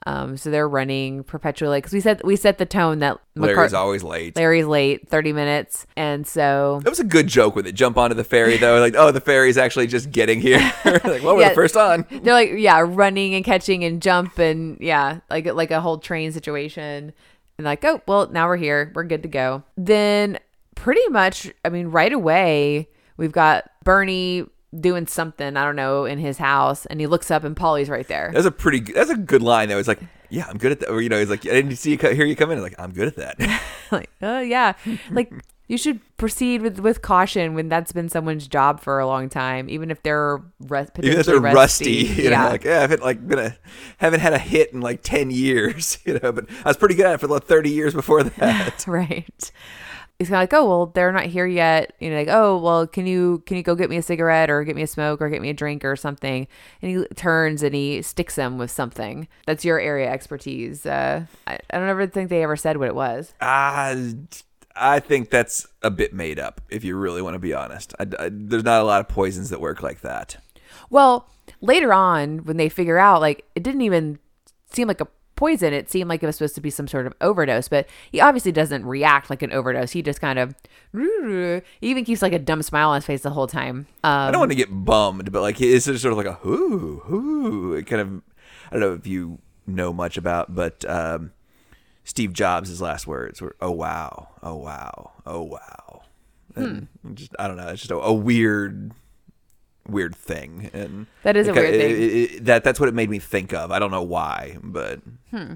[SPEAKER 1] Um, so they're running perpetually because we set we set the tone that
[SPEAKER 2] Larry's always late.
[SPEAKER 1] Larry's late, thirty minutes, and so
[SPEAKER 2] That was a good joke with it. Jump onto the ferry though, like, oh, the ferry's actually just getting here. like, well, we're
[SPEAKER 1] Yeah.
[SPEAKER 2] the first on.
[SPEAKER 1] they're like yeah, running and catching and jump and yeah, like like a whole train situation, and like oh well now we're here, we're good to go. Then pretty much, I mean, right away we've got Bernie doing something I don't know in his house, and he looks up and Paulie's right there.
[SPEAKER 2] That's a pretty. good- That's a good line though. It's like, yeah, I'm good at that. Or you know, he's like, I didn't see you co- hear you come in. Like, I'm good at that.
[SPEAKER 1] like, oh yeah, like you should proceed with with caution when that's been someone's job for a long time, even if they're
[SPEAKER 2] Even if they're rusty, you know,
[SPEAKER 1] yeah,
[SPEAKER 2] like yeah, I haven't like been a haven't had a hit in like ten years, you know. But I was pretty good at it for like thirty years before that.
[SPEAKER 1] right. He's kind of like, oh well, they're not here yet. You know, like, oh well, can you can you go get me a cigarette or get me a smoke or get me a drink or something? And he turns and he sticks them with something. That's your area expertise. Uh, I, I don't ever think they ever said what it was.
[SPEAKER 2] Ah, I think that's a bit made up. If you really want to be honest, I, I- there's not a lot of poisons that work like that.
[SPEAKER 1] Well, later on, when they figure out, like, it didn't even seem like a poison. It seemed like it was supposed to be some sort of overdose, but he obviously doesn't react like an overdose. He just kind of, he even keeps like a dumb smile on his face the whole time.
[SPEAKER 2] I
[SPEAKER 1] Um,
[SPEAKER 2] don't want to get bummed, but like it's just sort of like a whoo whoo. It kind of I don't know if you know much about, but um, Steve Jobs' last words were "Oh wow, oh wow, oh wow."
[SPEAKER 1] Hmm.
[SPEAKER 2] just I don't know. It's just a, a weird, weird thing, and
[SPEAKER 1] That is a
[SPEAKER 2] it
[SPEAKER 1] weird thing.
[SPEAKER 2] it- it- that that's what it made me think of. I don't know why, but hmm.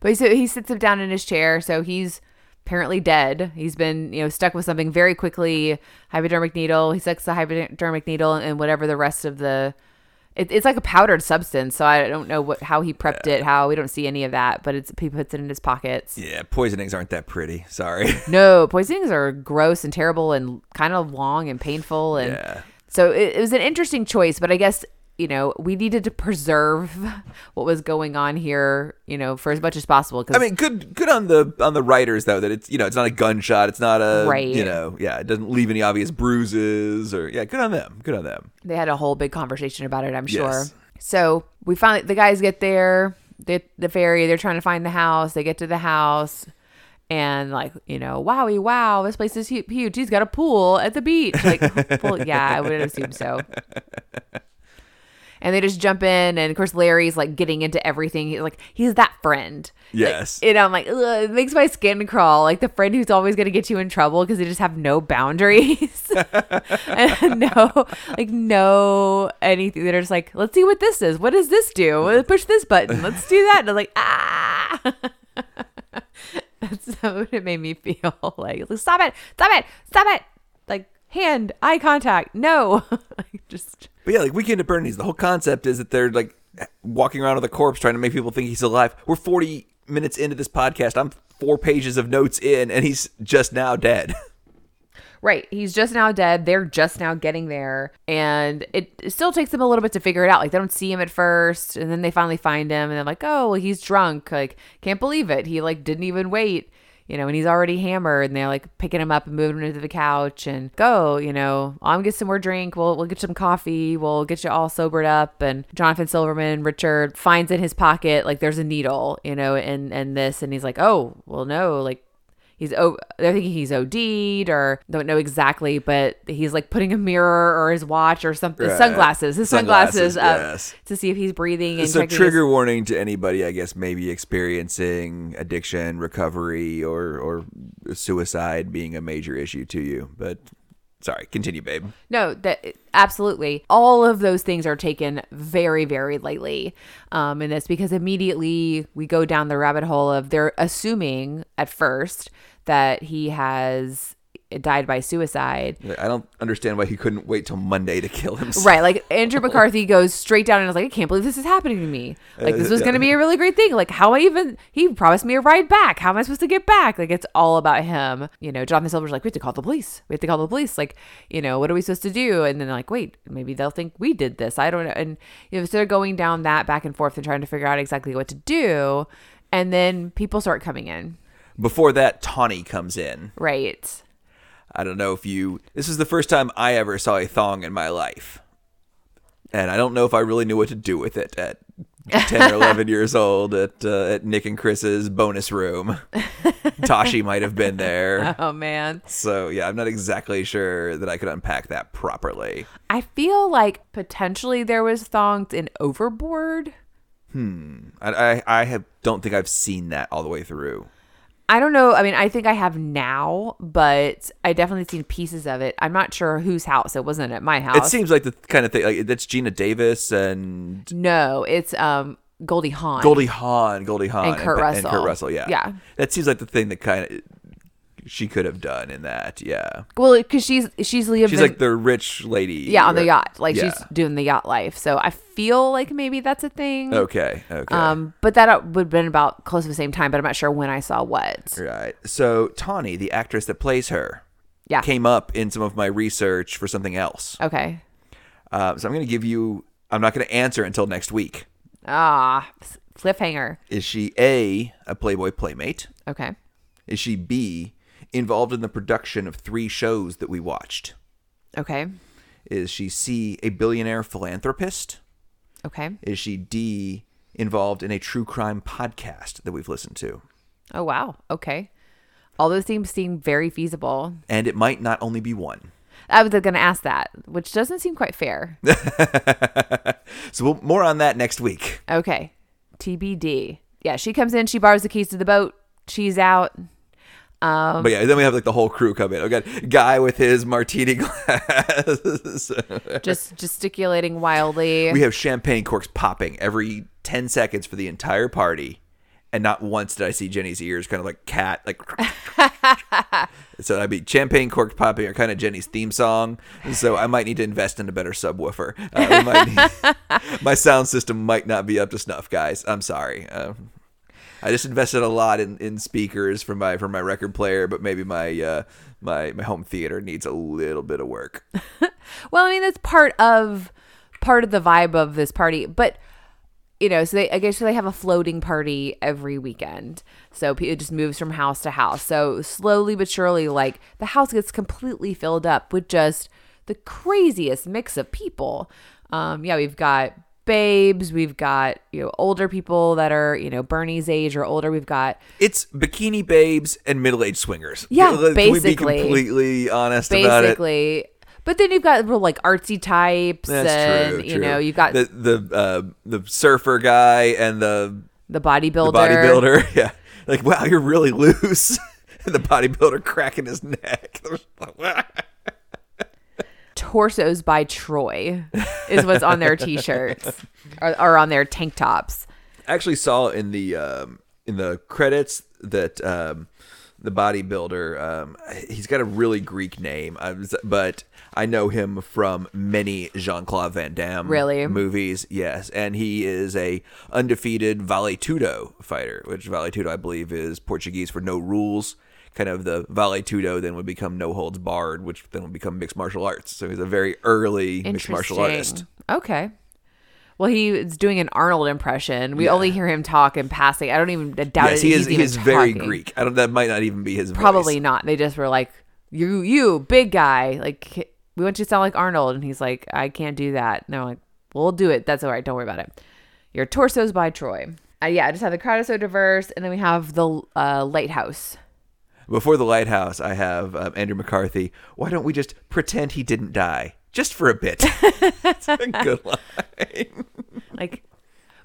[SPEAKER 1] but he, so he sits him down in his chair, so he's apparently dead. He's been, you know, stuck with something very quickly. Hypodermic needle. He sucks the hypodermic needle and whatever the rest of the. It, it's like a powdered substance, so I don't know what how he prepped it. How we don't see any of that, but it's he puts it in his pockets.
[SPEAKER 2] yeah, poisonings aren't that pretty. Sorry.
[SPEAKER 1] No, poisonings are gross and terrible and kind of long and painful. And
[SPEAKER 2] yeah.
[SPEAKER 1] so it, it was an interesting choice, but I guess, you know, we needed to preserve what was going on here, you know, for as much as possible. Cause
[SPEAKER 2] I mean, good good on the on the writers though that it's you know it's not a gunshot, it's not a
[SPEAKER 1] Right.
[SPEAKER 2] you know yeah it doesn't leave any obvious bruises or yeah good on them, good on them.
[SPEAKER 1] they had a whole big conversation about it, I'm sure.
[SPEAKER 2] Yes.
[SPEAKER 1] So we finally, the guys get there, they, the ferry, they're trying to find the house. They get to the house. And like you know, wowie wow, this place is huge. He's got a pool at the beach. Like, well, yeah, I would assume so. And they just jump in, and of course Larry's like getting into everything. He's like he's that friend.
[SPEAKER 2] Yes.
[SPEAKER 1] Like, and I'm like, it makes my skin crawl. Like the friend who's always going to get you in trouble because they just have no boundaries, and no, like no anything. They're just like, let's see what this is. What does this do? Let's push this button. Let's do that. And I'm like, ah. That's what it made me feel like. Stop it! Stop it! Stop it! Like hand, eye contact. No, like just
[SPEAKER 2] But yeah, like Weekend at Bernie's, the whole concept is that they're like walking around with a corpse trying to make people think he's alive. We're 40 minutes into this podcast. I'm four pages of notes in, and he's just now dead.
[SPEAKER 1] Right. He's just now dead. They're just now getting there. And it, it still takes them a little bit to figure it out. Like, they don't see him at first. And then they finally find him. And they're like, oh, well, he's drunk. Like, can't believe it. He, like, didn't even wait, you know, and he's already hammered. And they're, like, picking him up and moving him to the couch and go, you know, I'm get some more drink. We'll, we'll get some coffee. We'll get you all sobered up. And Jonathan Silverman, Richard, finds in his pocket, like, there's a needle, you know, and, and this. And he's like, oh, well, no, like, he's oh they're thinking he's OD'd or don't know exactly, but he's like putting a mirror or his watch or something
[SPEAKER 2] Right.
[SPEAKER 1] sunglasses, his sunglasses,
[SPEAKER 2] Sunglasses,
[SPEAKER 1] up
[SPEAKER 2] yes.
[SPEAKER 1] to see if he's breathing and a
[SPEAKER 2] trigger warning to anybody, I guess, maybe experiencing addiction, recovery, or or suicide being a major issue to you. But sorry, continue, babe.
[SPEAKER 1] No, that absolutely. All of those things are taken very, very lightly um, in this because immediately we go down the rabbit hole of they're assuming at first that he has died by suicide.
[SPEAKER 2] I don't understand why he couldn't wait till Monday to kill himself.
[SPEAKER 1] Right, like Andrew McCarthy goes straight down and is like, I can't believe this is happening to me. Like this was going to be a really great thing. Like how I even he promised me a ride back. How am I supposed to get back? Like it's all about him. You know, Jonathan Silver's like, we have to call the police. We have to call the police. Like, you know, what are we supposed to do? And then like, wait, maybe they'll think we did this. I don't know. And you know, so they're going down that back and forth and trying to figure out exactly what to do. And then people start coming in.
[SPEAKER 2] Before that, Tawny comes in.
[SPEAKER 1] Right.
[SPEAKER 2] I don't know if you. This is the first time I ever saw a thong in my life, and I don't know if I really knew what to do with it at ten or eleven years old at uh, at Nick and Chris's bonus room. Tashi might have been there,
[SPEAKER 1] Oh man.
[SPEAKER 2] so yeah, I'm not exactly sure that I could unpack that properly.
[SPEAKER 1] I feel like potentially there was thongs in Overboard.
[SPEAKER 2] I I, I have don't think I've seen that all the way through.
[SPEAKER 1] I don't know. I mean, I think I have now, but I definitely seen pieces of it. I'm not sure whose house. It wasn't at my house.
[SPEAKER 2] It seems like the kind of thing like that's Geena Davis and
[SPEAKER 1] no, it's um Goldie Hawn.
[SPEAKER 2] Goldie Hawn, Goldie Hawn,
[SPEAKER 1] And Kurt
[SPEAKER 2] and Kurt
[SPEAKER 1] Russell.
[SPEAKER 2] Russell. Yeah,
[SPEAKER 1] Yeah.
[SPEAKER 2] That seems like the thing that kind of she could have done in that. Yeah,
[SPEAKER 1] Well, because she's she's living.
[SPEAKER 2] she's like the rich lady.
[SPEAKER 1] yeah on the yacht. Like
[SPEAKER 2] Yeah.
[SPEAKER 1] she's doing the yacht life. So I feel like maybe that's a thing.
[SPEAKER 2] Okay. Okay.
[SPEAKER 1] Um, but that would have been about close to the same time. But I'm not sure when I saw what.
[SPEAKER 2] right. So Tawny, the actress that plays her,
[SPEAKER 1] Yeah.
[SPEAKER 2] came up in some of my research for something else.
[SPEAKER 1] Okay.
[SPEAKER 2] Uh, so I'm going to give you. I'm not going to answer until next week.
[SPEAKER 1] Ah, cliffhanger.
[SPEAKER 2] Is she a a Playboy playmate?
[SPEAKER 1] Okay.
[SPEAKER 2] Is she b involved in the production of three shows that we watched?
[SPEAKER 1] Okay.
[SPEAKER 2] Is she c a billionaire philanthropist?
[SPEAKER 1] Okay.
[SPEAKER 2] Is she D involved in a true crime podcast that we've listened to?
[SPEAKER 1] Oh wow. Okay. All those things seem very feasible.
[SPEAKER 2] And it might not only be one.
[SPEAKER 1] I was going to ask that, which doesn't seem quite fair.
[SPEAKER 2] So we'll, more on that next week.
[SPEAKER 1] Okay. TBD. Yeah, she comes in, she borrows the keys to the boat, she's out. Um,
[SPEAKER 2] But yeah, then we have like the whole crew come in. We got guy with his martini glass.
[SPEAKER 1] just gesticulating wildly.
[SPEAKER 2] we have champagne corks popping every 10 seconds for the entire party. And not once did I see Jenny's ears kind of like cat, like. so I'd be champagne corks popping are kind of Jenny's theme song. So I might need to invest in a better subwoofer. Uh, might need- my sound system might not be up to snuff, guys. I'm sorry. Um, I just invested a lot in, in speakers for my for my record player, but maybe my uh, my my home theater needs a little bit of work.
[SPEAKER 1] well, I mean that's part of part of the vibe of this party, but you know, so they I guess so they have a floating party every weekend. So it just moves from house to house. So slowly but surely, like the house gets completely filled up with just the craziest mix of people. Um, yeah, we've got babes, we've got you know older people that are you know Bernie's age or older. We've got
[SPEAKER 2] It's bikini babes and middle aged swingers.
[SPEAKER 1] Yeah,
[SPEAKER 2] Can we be
[SPEAKER 1] basically.
[SPEAKER 2] completely honest about it?
[SPEAKER 1] basically But then you've got real like artsy types,
[SPEAKER 2] That's
[SPEAKER 1] and
[SPEAKER 2] true.
[SPEAKER 1] you
[SPEAKER 2] true.
[SPEAKER 1] know you've got
[SPEAKER 2] the
[SPEAKER 1] the,
[SPEAKER 2] the uh, the surfer guy and the the
[SPEAKER 1] bodybuilder.
[SPEAKER 2] the bodybuilder. Yeah, like wow, you're really loose. and the bodybuilder cracking his neck.
[SPEAKER 1] Torsos by Troy is what's on their t-shirts or, or on their tank tops.
[SPEAKER 2] I actually saw in the um, in the credits that um, the bodybuilder um, he's got a really Greek name, I was, but I know him from many Jean Claude Van Damme
[SPEAKER 1] Really?
[SPEAKER 2] movies. Yes, and he is a undefeated Vale Tudo fighter, which Vale Tudo I believe is Portuguese for no rules. Kind of the Vale Tudo then would become no holds barred, which then would become mixed martial arts. So he's a very early mixed martial artist.
[SPEAKER 1] Okay. Well, he is doing an Arnold impression. We only hear him talk in passing. I don't even doubt
[SPEAKER 2] Yes,
[SPEAKER 1] it.
[SPEAKER 2] he is.
[SPEAKER 1] he's
[SPEAKER 2] He is very
[SPEAKER 1] talking.
[SPEAKER 2] Greek. I don't. That might not even be his. voice.
[SPEAKER 1] Probably not. They just were like, "You, you, big guy. Like, we want you to sound like Arnold." And he's like, "I can't do that." And they're like, "We'll do it. That's all right. Don't worry about it." Your torsos by Troy. Uh, yeah, I just have the crowd is so diverse, and then we have the uh, lighthouse.
[SPEAKER 2] Before the lighthouse, I have um, Andrew McCarthy. Why don't we just pretend he didn't die just for a bit? That's a good line.
[SPEAKER 1] like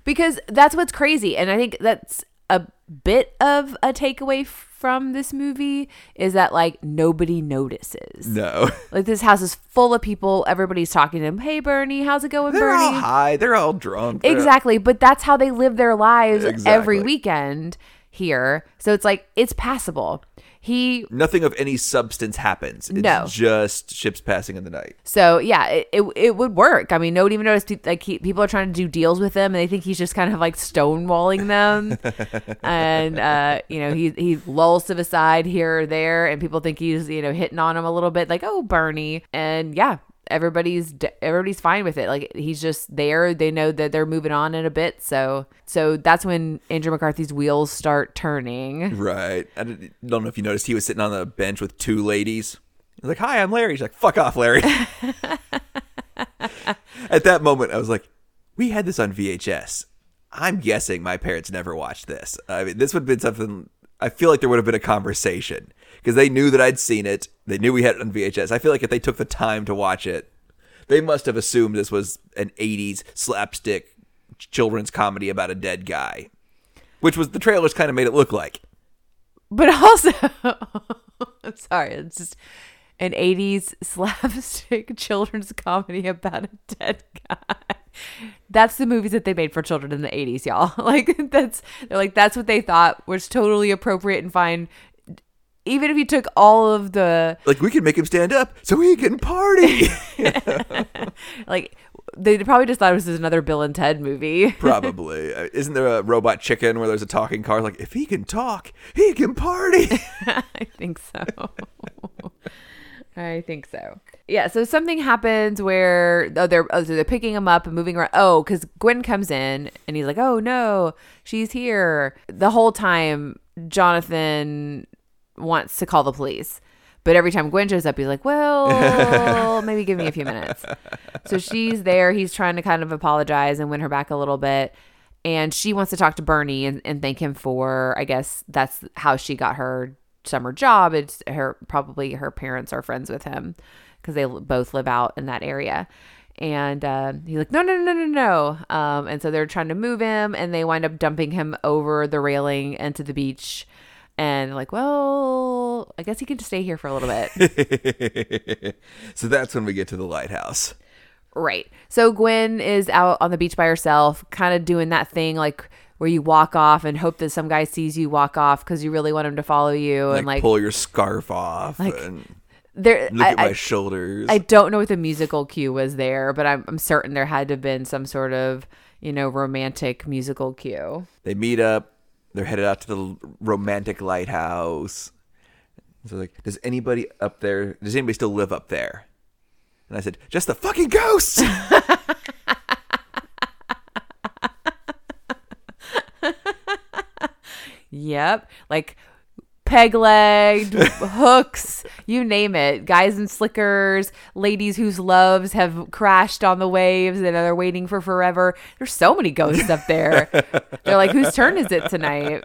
[SPEAKER 1] because that's what's crazy and i think that's a bit of a takeaway from this movie is that like nobody notices
[SPEAKER 2] No,
[SPEAKER 1] like this house is full of people everybody's talking to him hey bernie how's it going
[SPEAKER 2] they're all
[SPEAKER 1] bernie
[SPEAKER 2] high. They're all drunk. They're-
[SPEAKER 1] exactly but that's how they live their lives every weekend here so it's like it's passable he
[SPEAKER 2] Nothing of any substance happens. It's
[SPEAKER 1] No.
[SPEAKER 2] just ships passing in the night.
[SPEAKER 1] So yeah, it, it, it would work. I mean, nobody even noticed. Like he, people are trying to do deals with him, and they think he's just kind of like stonewalling them. and uh, you know, he he lulls to the side here or there, and people think he's you know hitting on him a little bit, like oh Bernie. And yeah, everybody's everybody's fine with it. Like he's just there. They know that they're moving on in a bit. So so that's when Andrew McCarthy's wheels start turning.
[SPEAKER 2] Right. I don't don't know if you noticed he was sitting on the bench with two ladies. He's like, "Hi, I'm Larry." He's like, "Fuck off, Larry." At that moment, I was like, "We had this on VHS." I'm guessing my parents never watched this. I mean, this would have been something. I feel like there would have been a conversation because they knew that I'd seen it. They knew we had it on VHS. I feel like if they took the time to watch it, they must have assumed this was an 80s slapstick children's comedy about a dead guy, which was the trailers kind of made it look like.
[SPEAKER 1] but also I'm sorry it's just an 80s slapstick children's comedy about a dead guy that's the movies that they made for children in the 80s y'all like that's they're like that's what they thought was totally appropriate and fine even if you took all of the
[SPEAKER 2] Like we can make him stand up so he can party.
[SPEAKER 1] like they probably just thought it was another bill and ted movie
[SPEAKER 2] Probably. Uh, Isn't there a robot chicken where there's a talking car? Like if he can talk, he can party.
[SPEAKER 1] I think so. I think so. Yeah. So something happens where oh, they're oh, so they're picking him up and moving around. Oh, because Gwen comes in and he's like, "Oh no, she's here." The whole time, Jonathan wants to call the police, but every time Gwen shows up, he's like, "Well, maybe give me a few minutes." So she's there. He's trying to kind of apologize and win her back a little bit. And she wants to talk to Bernie and, and thank him for, I guess that's how she got her summer job. It's her, probably her parents are friends with him because they both live out in that area. And uh, he's like, no, no, no, no, no. Um, and so they're trying to move him and they wind up dumping him over the railing into the beach. And like, well, I guess he can just stay here for a little bit.
[SPEAKER 2] so that's when we get to the lighthouse.
[SPEAKER 1] Right. So Gwen is out on the beach by herself, kind of doing that thing like where you walk off and hope that some guy sees you walk off because you really want him to follow you
[SPEAKER 2] Like,
[SPEAKER 1] and like
[SPEAKER 2] pull your scarf off
[SPEAKER 1] like,
[SPEAKER 2] and
[SPEAKER 1] there.
[SPEAKER 2] look
[SPEAKER 1] I,
[SPEAKER 2] at my
[SPEAKER 1] I,
[SPEAKER 2] shoulders.
[SPEAKER 1] I don't know what the musical cue was there, but I'm, I'm certain there had to have been some sort of you know romantic musical cue.
[SPEAKER 2] they meet up. They're headed out to the romantic lighthouse. So like, does anybody up there? Does anybody still live up there? And I said, just the fucking ghosts.
[SPEAKER 1] Yep, like peg legged, hooks, you name it. Guys in slickers, ladies whose loves have crashed on the waves and they're waiting for forever. There's so many ghosts up there. They're like, whose turn is it tonight?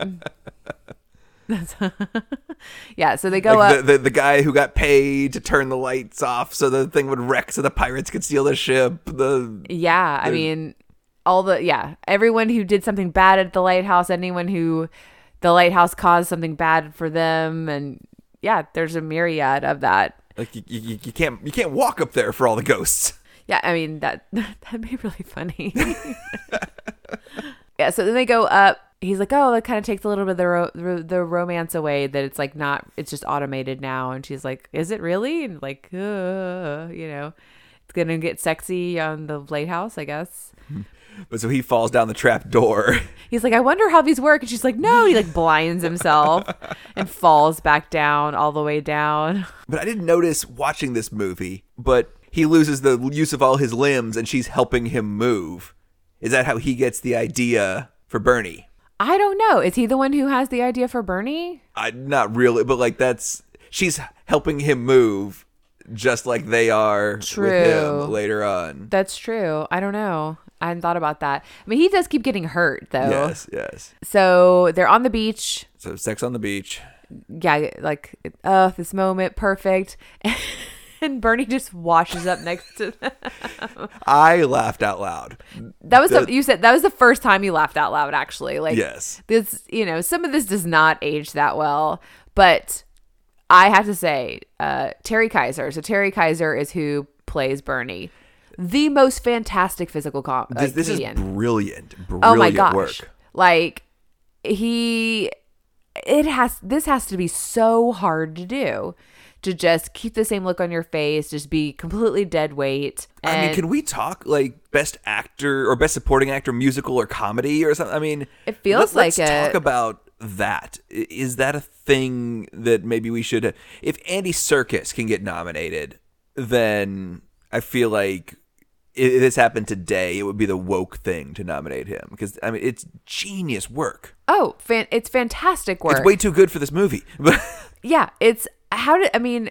[SPEAKER 1] That's yeah, so they go
[SPEAKER 2] Like
[SPEAKER 1] up.
[SPEAKER 2] the, the the guy who got paid to turn the lights off so the thing would wreck so the pirates could steal the ship. The
[SPEAKER 1] yeah, I mean, all the yeah, everyone who did something bad at the lighthouse, anyone who the lighthouse caused something bad for them, and yeah, there's a myriad of that.
[SPEAKER 2] like you, you, you can't you can't walk up there for all the ghosts.
[SPEAKER 1] Yeah, I mean that that'd be really funny. yeah, so then they go up. He's like, "Oh, that kind of takes a little bit of the ro- the the romance away. That it's like not, it's just automated now." And she's like, "Is it really?" And like, uh, you know, it's gonna get sexy on the lighthouse, I guess.
[SPEAKER 2] But so he falls down the trap door.
[SPEAKER 1] He's like, "I wonder how these work." And she's like, "No." He like blinds himself and falls back down all the way down.
[SPEAKER 2] But I didn't notice watching this movie, but he loses the use of all his limbs and she's helping him move. Is that how he gets the idea for Bernie?
[SPEAKER 1] I don't know. Is he the one who has the idea for Bernie?
[SPEAKER 2] I not really, but like that's she's helping him move just like they are
[SPEAKER 1] True.
[SPEAKER 2] with him later on.
[SPEAKER 1] That's true. I don't know. I hadn't thought about that. I mean, he does keep getting hurt though.
[SPEAKER 2] Yes, yes.
[SPEAKER 1] So they're on the beach.
[SPEAKER 2] So sex on the beach.
[SPEAKER 1] Yeah, like oh, this moment, perfect. and Bernie just washes up next to them.
[SPEAKER 2] I laughed out loud.
[SPEAKER 1] That was
[SPEAKER 2] That-
[SPEAKER 1] the, you said that was the first time you laughed out loud. Actually, like
[SPEAKER 2] Yes.
[SPEAKER 1] this, you know, some of this does not age that well, but I have to say, uh, Terry Kiser. So Terry Kiser is who plays Bernie, the most fantastic physical com- uh,
[SPEAKER 2] This, this is brilliant. Brilliant
[SPEAKER 1] oh my gosh
[SPEAKER 2] work.
[SPEAKER 1] like he it has this has to be so hard to do to just keep the same look on your face just be completely dead weight
[SPEAKER 2] I mean, can we talk like best actor or best supporting actor, musical or comedy or something? I mean,
[SPEAKER 1] It feels
[SPEAKER 2] let's
[SPEAKER 1] like
[SPEAKER 2] talk about that. Is that a thing that maybe we should? If Andy Serkis can get nominated, then I feel like if this happened today, it would be the woke thing to nominate him because I mean, it's genius work.
[SPEAKER 1] oh fan- it's fantastic work
[SPEAKER 2] It's way too good for this movie.
[SPEAKER 1] Yeah it's how did i mean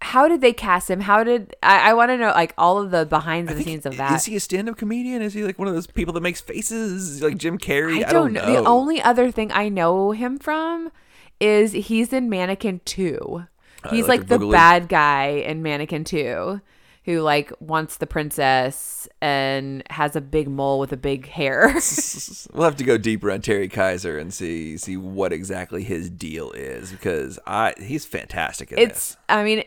[SPEAKER 1] how did they cast him how did i, I want to know like all of the behind the scenes of that
[SPEAKER 2] Is he a stand-up comedian? Is he like one of those people that makes faces, like Jim Carrey?
[SPEAKER 1] I don't, know. The only other thing I know him from is he's in Mannequin 2. He's
[SPEAKER 2] like
[SPEAKER 1] like,
[SPEAKER 2] the Boogaloo.
[SPEAKER 1] bad guy in Mannequin 2 who like wants the princess and has a big mole with a big hair.
[SPEAKER 2] We'll have to go deeper on Terry Kiser and see see what exactly his deal is because I he's fantastic in
[SPEAKER 1] it's
[SPEAKER 2] this.
[SPEAKER 1] I mean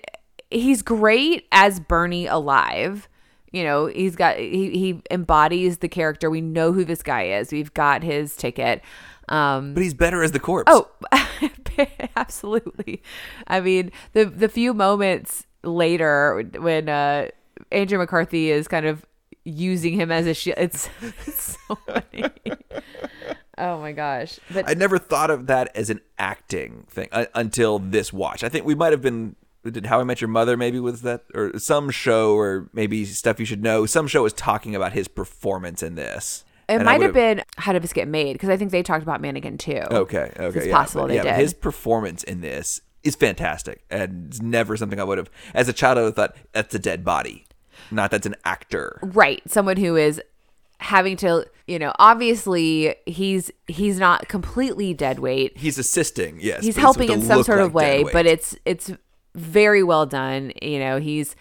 [SPEAKER 1] he's great as Bernie alive. You know, he's got he he embodies the character. We know who this guy is. We've got his ticket. Um
[SPEAKER 2] But he's better as the corpse.
[SPEAKER 1] Oh, absolutely. I mean, the the few moments later when uh Andrew McCarthy is kind of using him as a shield, it's, it's so funny. oh my gosh! But
[SPEAKER 2] I never thought of that as an acting thing uh, until this watch. I think we might have been did How I Met Your Mother maybe was that or some show or maybe stuff you should know. Some show was talking about his performance in this.
[SPEAKER 1] it
[SPEAKER 2] And
[SPEAKER 1] might have been How Did This Get Made? Because I think they talked about Mannequin too.
[SPEAKER 2] Okay, okay,
[SPEAKER 1] it's
[SPEAKER 2] yeah,
[SPEAKER 1] possible
[SPEAKER 2] but,
[SPEAKER 1] they
[SPEAKER 2] yeah,
[SPEAKER 1] did.
[SPEAKER 2] His performance in this is fantastic, and it's never something I would have. As a child, I would have thought that's a dead body, not that's an actor.
[SPEAKER 1] right someone who is having to you know obviously he's he's not completely dead weight
[SPEAKER 2] He's assisting, yes.
[SPEAKER 1] he's helping in some sort
[SPEAKER 2] like
[SPEAKER 1] of way but it's it's very well done you know he's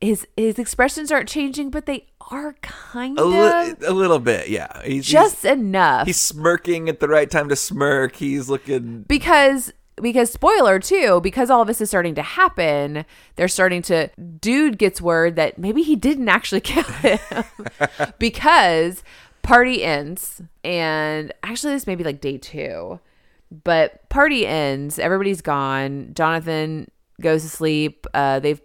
[SPEAKER 1] his his expressions aren't changing but they are kind
[SPEAKER 2] a,
[SPEAKER 1] of
[SPEAKER 2] a little bit, yeah. He's
[SPEAKER 1] just
[SPEAKER 2] he's,
[SPEAKER 1] enough
[SPEAKER 2] he's smirking at the right time to smirk. He's looking.
[SPEAKER 1] because because spoiler too because all this is starting to happen they're starting to dude gets word that maybe he didn't actually kill him because party ends and actually this may be like day two but party ends everybody's gone jonathan goes to sleep uh they've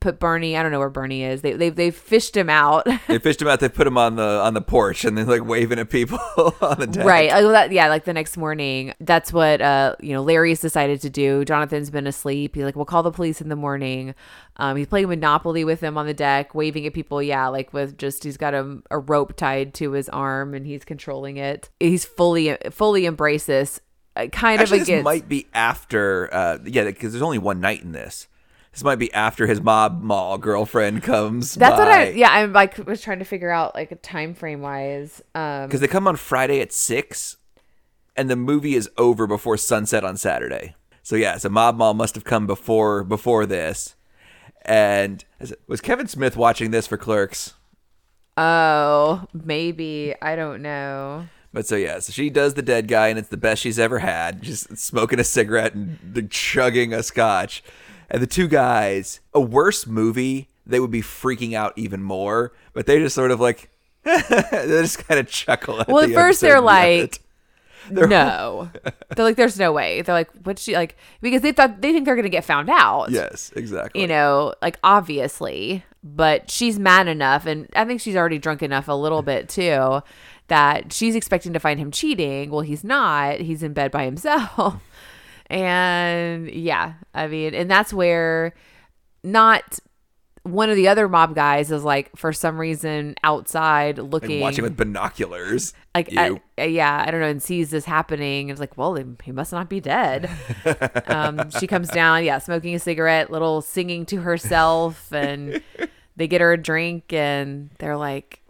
[SPEAKER 1] put bernie i don't know where bernie is they, they've they've fished him out
[SPEAKER 2] They fished him out. They put him on the on the porch, and they're like waving at people on the deck.
[SPEAKER 1] Right. Like, that, yeah, like the next morning. That's what uh, you know, Larry's decided to do. Jonathan's been asleep. He's like, We'll call the police in the morning. Um, he's playing Monopoly with them on the deck, waving at people, yeah, like with just he's got a, a rope tied to his arm and he's controlling it. He's fully fully embraced this. Uh, kind
[SPEAKER 2] Actually,
[SPEAKER 1] of
[SPEAKER 2] this
[SPEAKER 1] against
[SPEAKER 2] might be after. Uh, yeah, because there's only one night in this. This might be after his mob mall girlfriend comes.
[SPEAKER 1] That's what I yeah, I'm like was trying to figure out like a time frame wise. Um
[SPEAKER 2] because they come on Friday at six, and the movie is over before sunset on Saturday. So yeah, so Mob Mall must have come before before this. And was Kevin Smith watching this for Clerks?
[SPEAKER 1] Oh, maybe. I don't know.
[SPEAKER 2] But so yeah, so she does the dead guy, and it's the best she's ever had. Just smoking a cigarette and chugging a scotch. And the two guys, a worse movie, they would be freaking out even more. But they just sort of like, they just kind of chuckle. At
[SPEAKER 1] Well,
[SPEAKER 2] the
[SPEAKER 1] at first they're like,
[SPEAKER 2] it.
[SPEAKER 1] no. They're like, there's no way. They're like, what's she like? Because they thought they think they're gonna get found out.
[SPEAKER 2] yes, exactly.
[SPEAKER 1] You know, like obviously, but she's mad enough, and I think she's already drunk enough a little bit too, that she's expecting to find him cheating. Well, he's not. He's in bed by himself. And yeah, I mean, and that's where not one of the other mob guys is like for some reason outside looking
[SPEAKER 2] watching with binoculars.
[SPEAKER 1] like. I- I- yeah i don't know and sees this happening and it's like well he- he must not be dead um, she comes down yeah smoking a cigarette little singing to herself and they get her a drink and they're like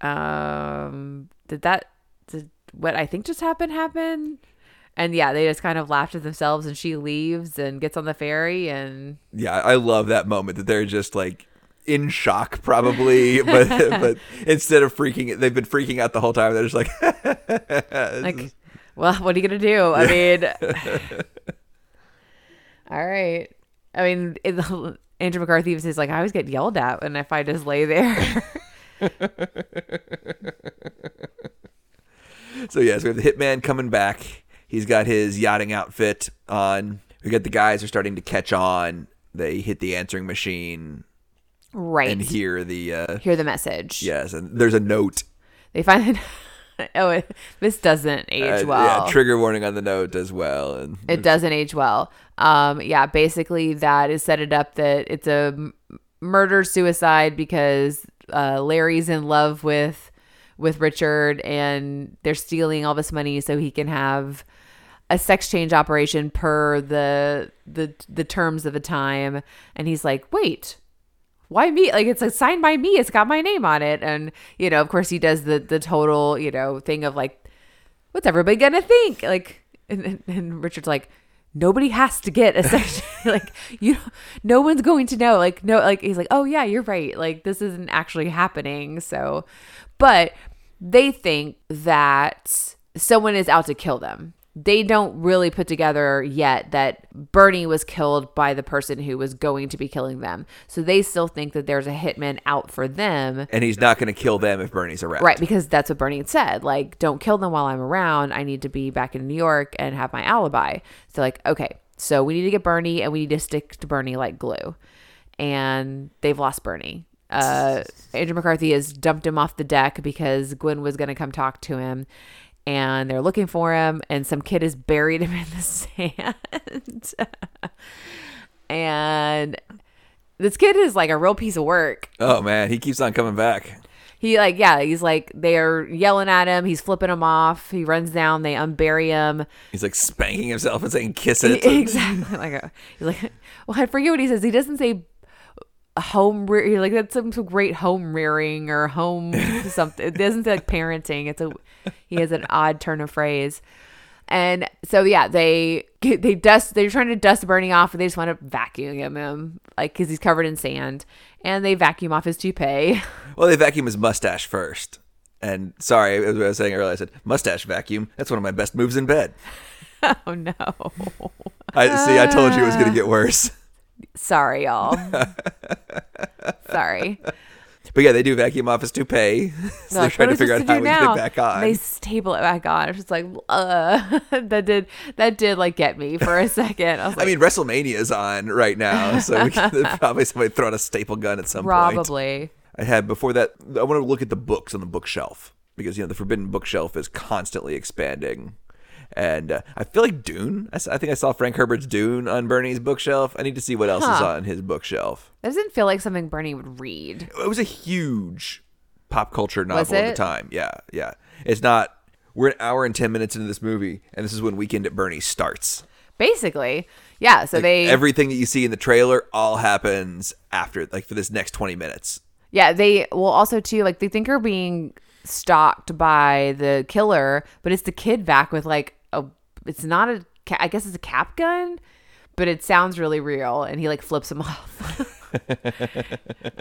[SPEAKER 1] um did that did what i think just happened happen and yeah they just kind of laugh at themselves and she leaves and gets on the ferry and
[SPEAKER 2] yeah, I love that moment that they're just like in shock, probably, but but instead of freaking, they've been freaking out the whole time. They're just like,
[SPEAKER 1] like well what are you gonna do i mean all right i mean it, andrew mccarthy was like i always get yelled at and if i just lay there
[SPEAKER 2] So yes, we have the hitman coming back. He's got his yachting outfit on. We got the guys are starting to catch on. They hit the answering machine
[SPEAKER 1] right
[SPEAKER 2] and hear the uh,
[SPEAKER 1] hear the message
[SPEAKER 2] yes, and there's a note.
[SPEAKER 1] they find it. oh it, this doesn't age
[SPEAKER 2] Uh,
[SPEAKER 1] well
[SPEAKER 2] Yeah, trigger warning on the note as well. And
[SPEAKER 1] it doesn't age well um yeah basically that is set it up that it's a m- murder suicide because uh larry's in love with with richard and they're stealing all this money so he can have a sex change operation per the the the terms of the time. And he's like wait why me? Like it's like signed by me. It's got my name on it. And you know of course he does the the total you know thing of like what's everybody gonna think? Like and, and, richard's like nobody has to get a section like you no one's going to know. Like no like he's like oh yeah you're right. Like this isn't actually happening. So but they think that someone is out to kill them they don't really put together yet that Bernie was killed by the person who was going to be killing them. So they still think that there's a hitman out for them.
[SPEAKER 2] and he's not going to kill them if Bernie's around.
[SPEAKER 1] Right, because that's what Bernie had said. Like, don't kill them while I'm around. I need to be back in New York and have my alibi. So, like, okay, so we need to get Bernie and we need to stick to Bernie like glue. And they've lost Bernie. Uh, Andrew McCarthy has dumped him off the deck because Gwen was going to come talk to him. And they're looking for him, and some kid has buried him in the sand. and this kid is like a real piece of work.
[SPEAKER 2] Oh man, he keeps on coming back.
[SPEAKER 1] he like yeah he's like they're yelling at him. He's flipping him off. He runs down. They unbury him.
[SPEAKER 2] He's like spanking himself and saying "kiss it."
[SPEAKER 1] exactly. Like a, he's like well i forget what he says. He doesn't say home rear like that's some, some great home rearing or home something it doesn't say like parenting it's a he has an odd turn of phrase and so yeah they they dust they're trying to dust bernie off and they just want to vacuum him like because he's covered in sand and they vacuum off his toupee
[SPEAKER 2] Well, they vacuum his mustache first. And sorry, as I was saying earlier, I said mustache vacuum. That's one of my best moves in bed.
[SPEAKER 1] oh no
[SPEAKER 2] I see. I told you it was going to get worse.
[SPEAKER 1] Sorry, y'all. Sorry.
[SPEAKER 2] But yeah, they do vacuum off his toupee. so they're trying to figure out
[SPEAKER 1] to
[SPEAKER 2] how
[SPEAKER 1] do
[SPEAKER 2] we get
[SPEAKER 1] now?
[SPEAKER 2] it back on.
[SPEAKER 1] They staple it back on. It's just like, uh, that did that did like get me for a second. I was
[SPEAKER 2] I
[SPEAKER 1] like,
[SPEAKER 2] mean, WrestleMania's on right now, so we can, probably somebody throwing a staple gun at some point.
[SPEAKER 1] probably.
[SPEAKER 2] I had before that. I want to look at the books on the bookshelf because you know the Forbidden Bookshelf is constantly expanding, and uh, I feel like Dune. I think I saw Frank Herbert's Dune on Bernie's bookshelf. I need to see what else is on his bookshelf.
[SPEAKER 1] That doesn't feel like something Bernie would read.
[SPEAKER 2] It was a huge pop culture novel at the time. Yeah, yeah. It's not. We're an hour and ten minutes into this movie, and this is when Weekend at Bernie starts.
[SPEAKER 1] Basically, yeah. So they,
[SPEAKER 2] Everything that you see in the trailer all happens after, like for this next twenty minutes.
[SPEAKER 1] yeah, they will also too like they think are being stalked by the killer, but it's the kid back with like a. It's not a I guess it's a cap gun, but it sounds really real, and he like flips him off.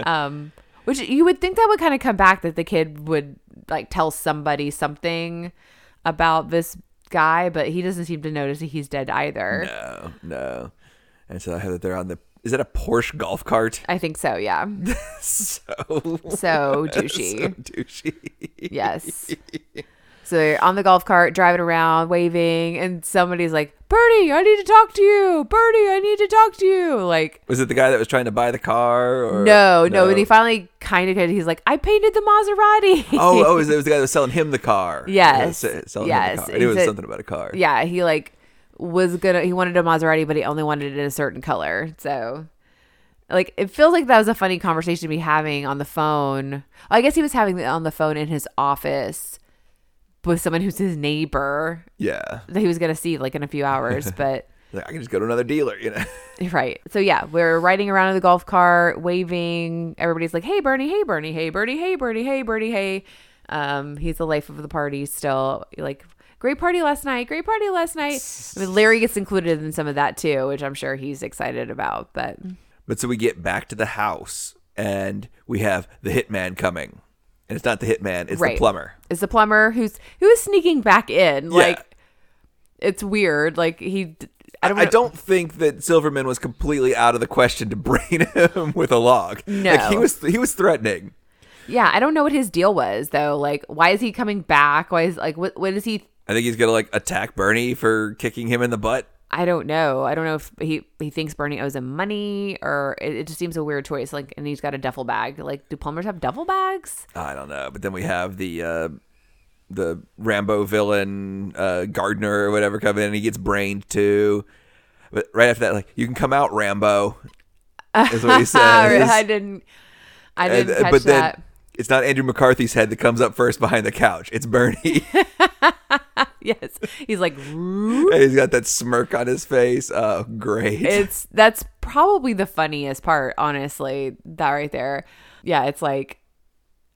[SPEAKER 1] um, which you would think that would kind of come back that the kid would like tell somebody something about this guy, but he doesn't seem to notice that he's dead either.
[SPEAKER 2] No, no. And so I have that they're on the. Is that a Porsche golf cart?
[SPEAKER 1] I think so. Yeah.
[SPEAKER 2] so
[SPEAKER 1] So douchey.
[SPEAKER 2] so douchey.
[SPEAKER 1] Yes. So they're on the golf cart, driving around, waving, and somebody's like, Bernie, I need to talk to you. Bernie, I need to talk to you. Like,
[SPEAKER 2] Was it the guy that was trying to buy the car? Or
[SPEAKER 1] no, no. And he finally kind of, he's like, I painted the Maserati.
[SPEAKER 2] oh, oh, it was, it was the guy that was selling him the car.
[SPEAKER 1] Yes,
[SPEAKER 2] He selling
[SPEAKER 1] yes.
[SPEAKER 2] Him the car. And it was
[SPEAKER 1] said-
[SPEAKER 2] something about a car.
[SPEAKER 1] yeah, he like was gonna, he wanted a Maserati, but he only wanted it in a certain color. So, like, it feels like that was a funny conversation to be having on the phone. I guess he was having it on the phone in his office with someone who's his neighbor
[SPEAKER 2] Yeah.
[SPEAKER 1] that he was gonna see like in a few hours, but.
[SPEAKER 2] Like, I can just go to another dealer, you know.
[SPEAKER 1] Right. So yeah, we're riding around in the golf cart, waving. Everybody's like, "Hey Bernie, hey Bernie, hey Bernie, hey Bernie, hey Bernie, hey." Um, he's the life of the party still. Like, great party last night, great party last night. I mean, Larry gets included in some of that too, which I'm sure he's excited about. But
[SPEAKER 2] But so we get back to the house and we have the hitman coming. And it's not the hitman, it's
[SPEAKER 1] Right.
[SPEAKER 2] the plumber.
[SPEAKER 1] it's the plumber who's who is sneaking back in. Like, it's weird. Like he, I don't.
[SPEAKER 2] I don't think that Silverman was completely out of the question to brain him with a log. Like he was he was threatening.
[SPEAKER 1] Yeah, I don't know what his deal was though. Like, why is he coming back? Why is like what? What is he
[SPEAKER 2] I think he's gonna like attack Bernie for kicking him in the butt.
[SPEAKER 1] I don't know. I don't know if he he thinks Bernie owes him money or it, it just seems a weird choice. Like, and he's got a duffel bag. Like, do plumbers have duffel bags?
[SPEAKER 2] I don't know. But then we have the uh the Rambo villain uh Gardner or whatever come in and he gets brained too. But right after that, like, you can come out, Rambo. Is what he says.
[SPEAKER 1] I didn't. I didn't catch
[SPEAKER 2] but then
[SPEAKER 1] that.
[SPEAKER 2] It's not Andrew McCarthy's head that comes up first behind the couch. It's Bernie.
[SPEAKER 1] yes, he's like,
[SPEAKER 2] and he's got that smirk on his face. Oh, great.
[SPEAKER 1] it's that's probably the funniest part. Honestly, that right there. Yeah, it's like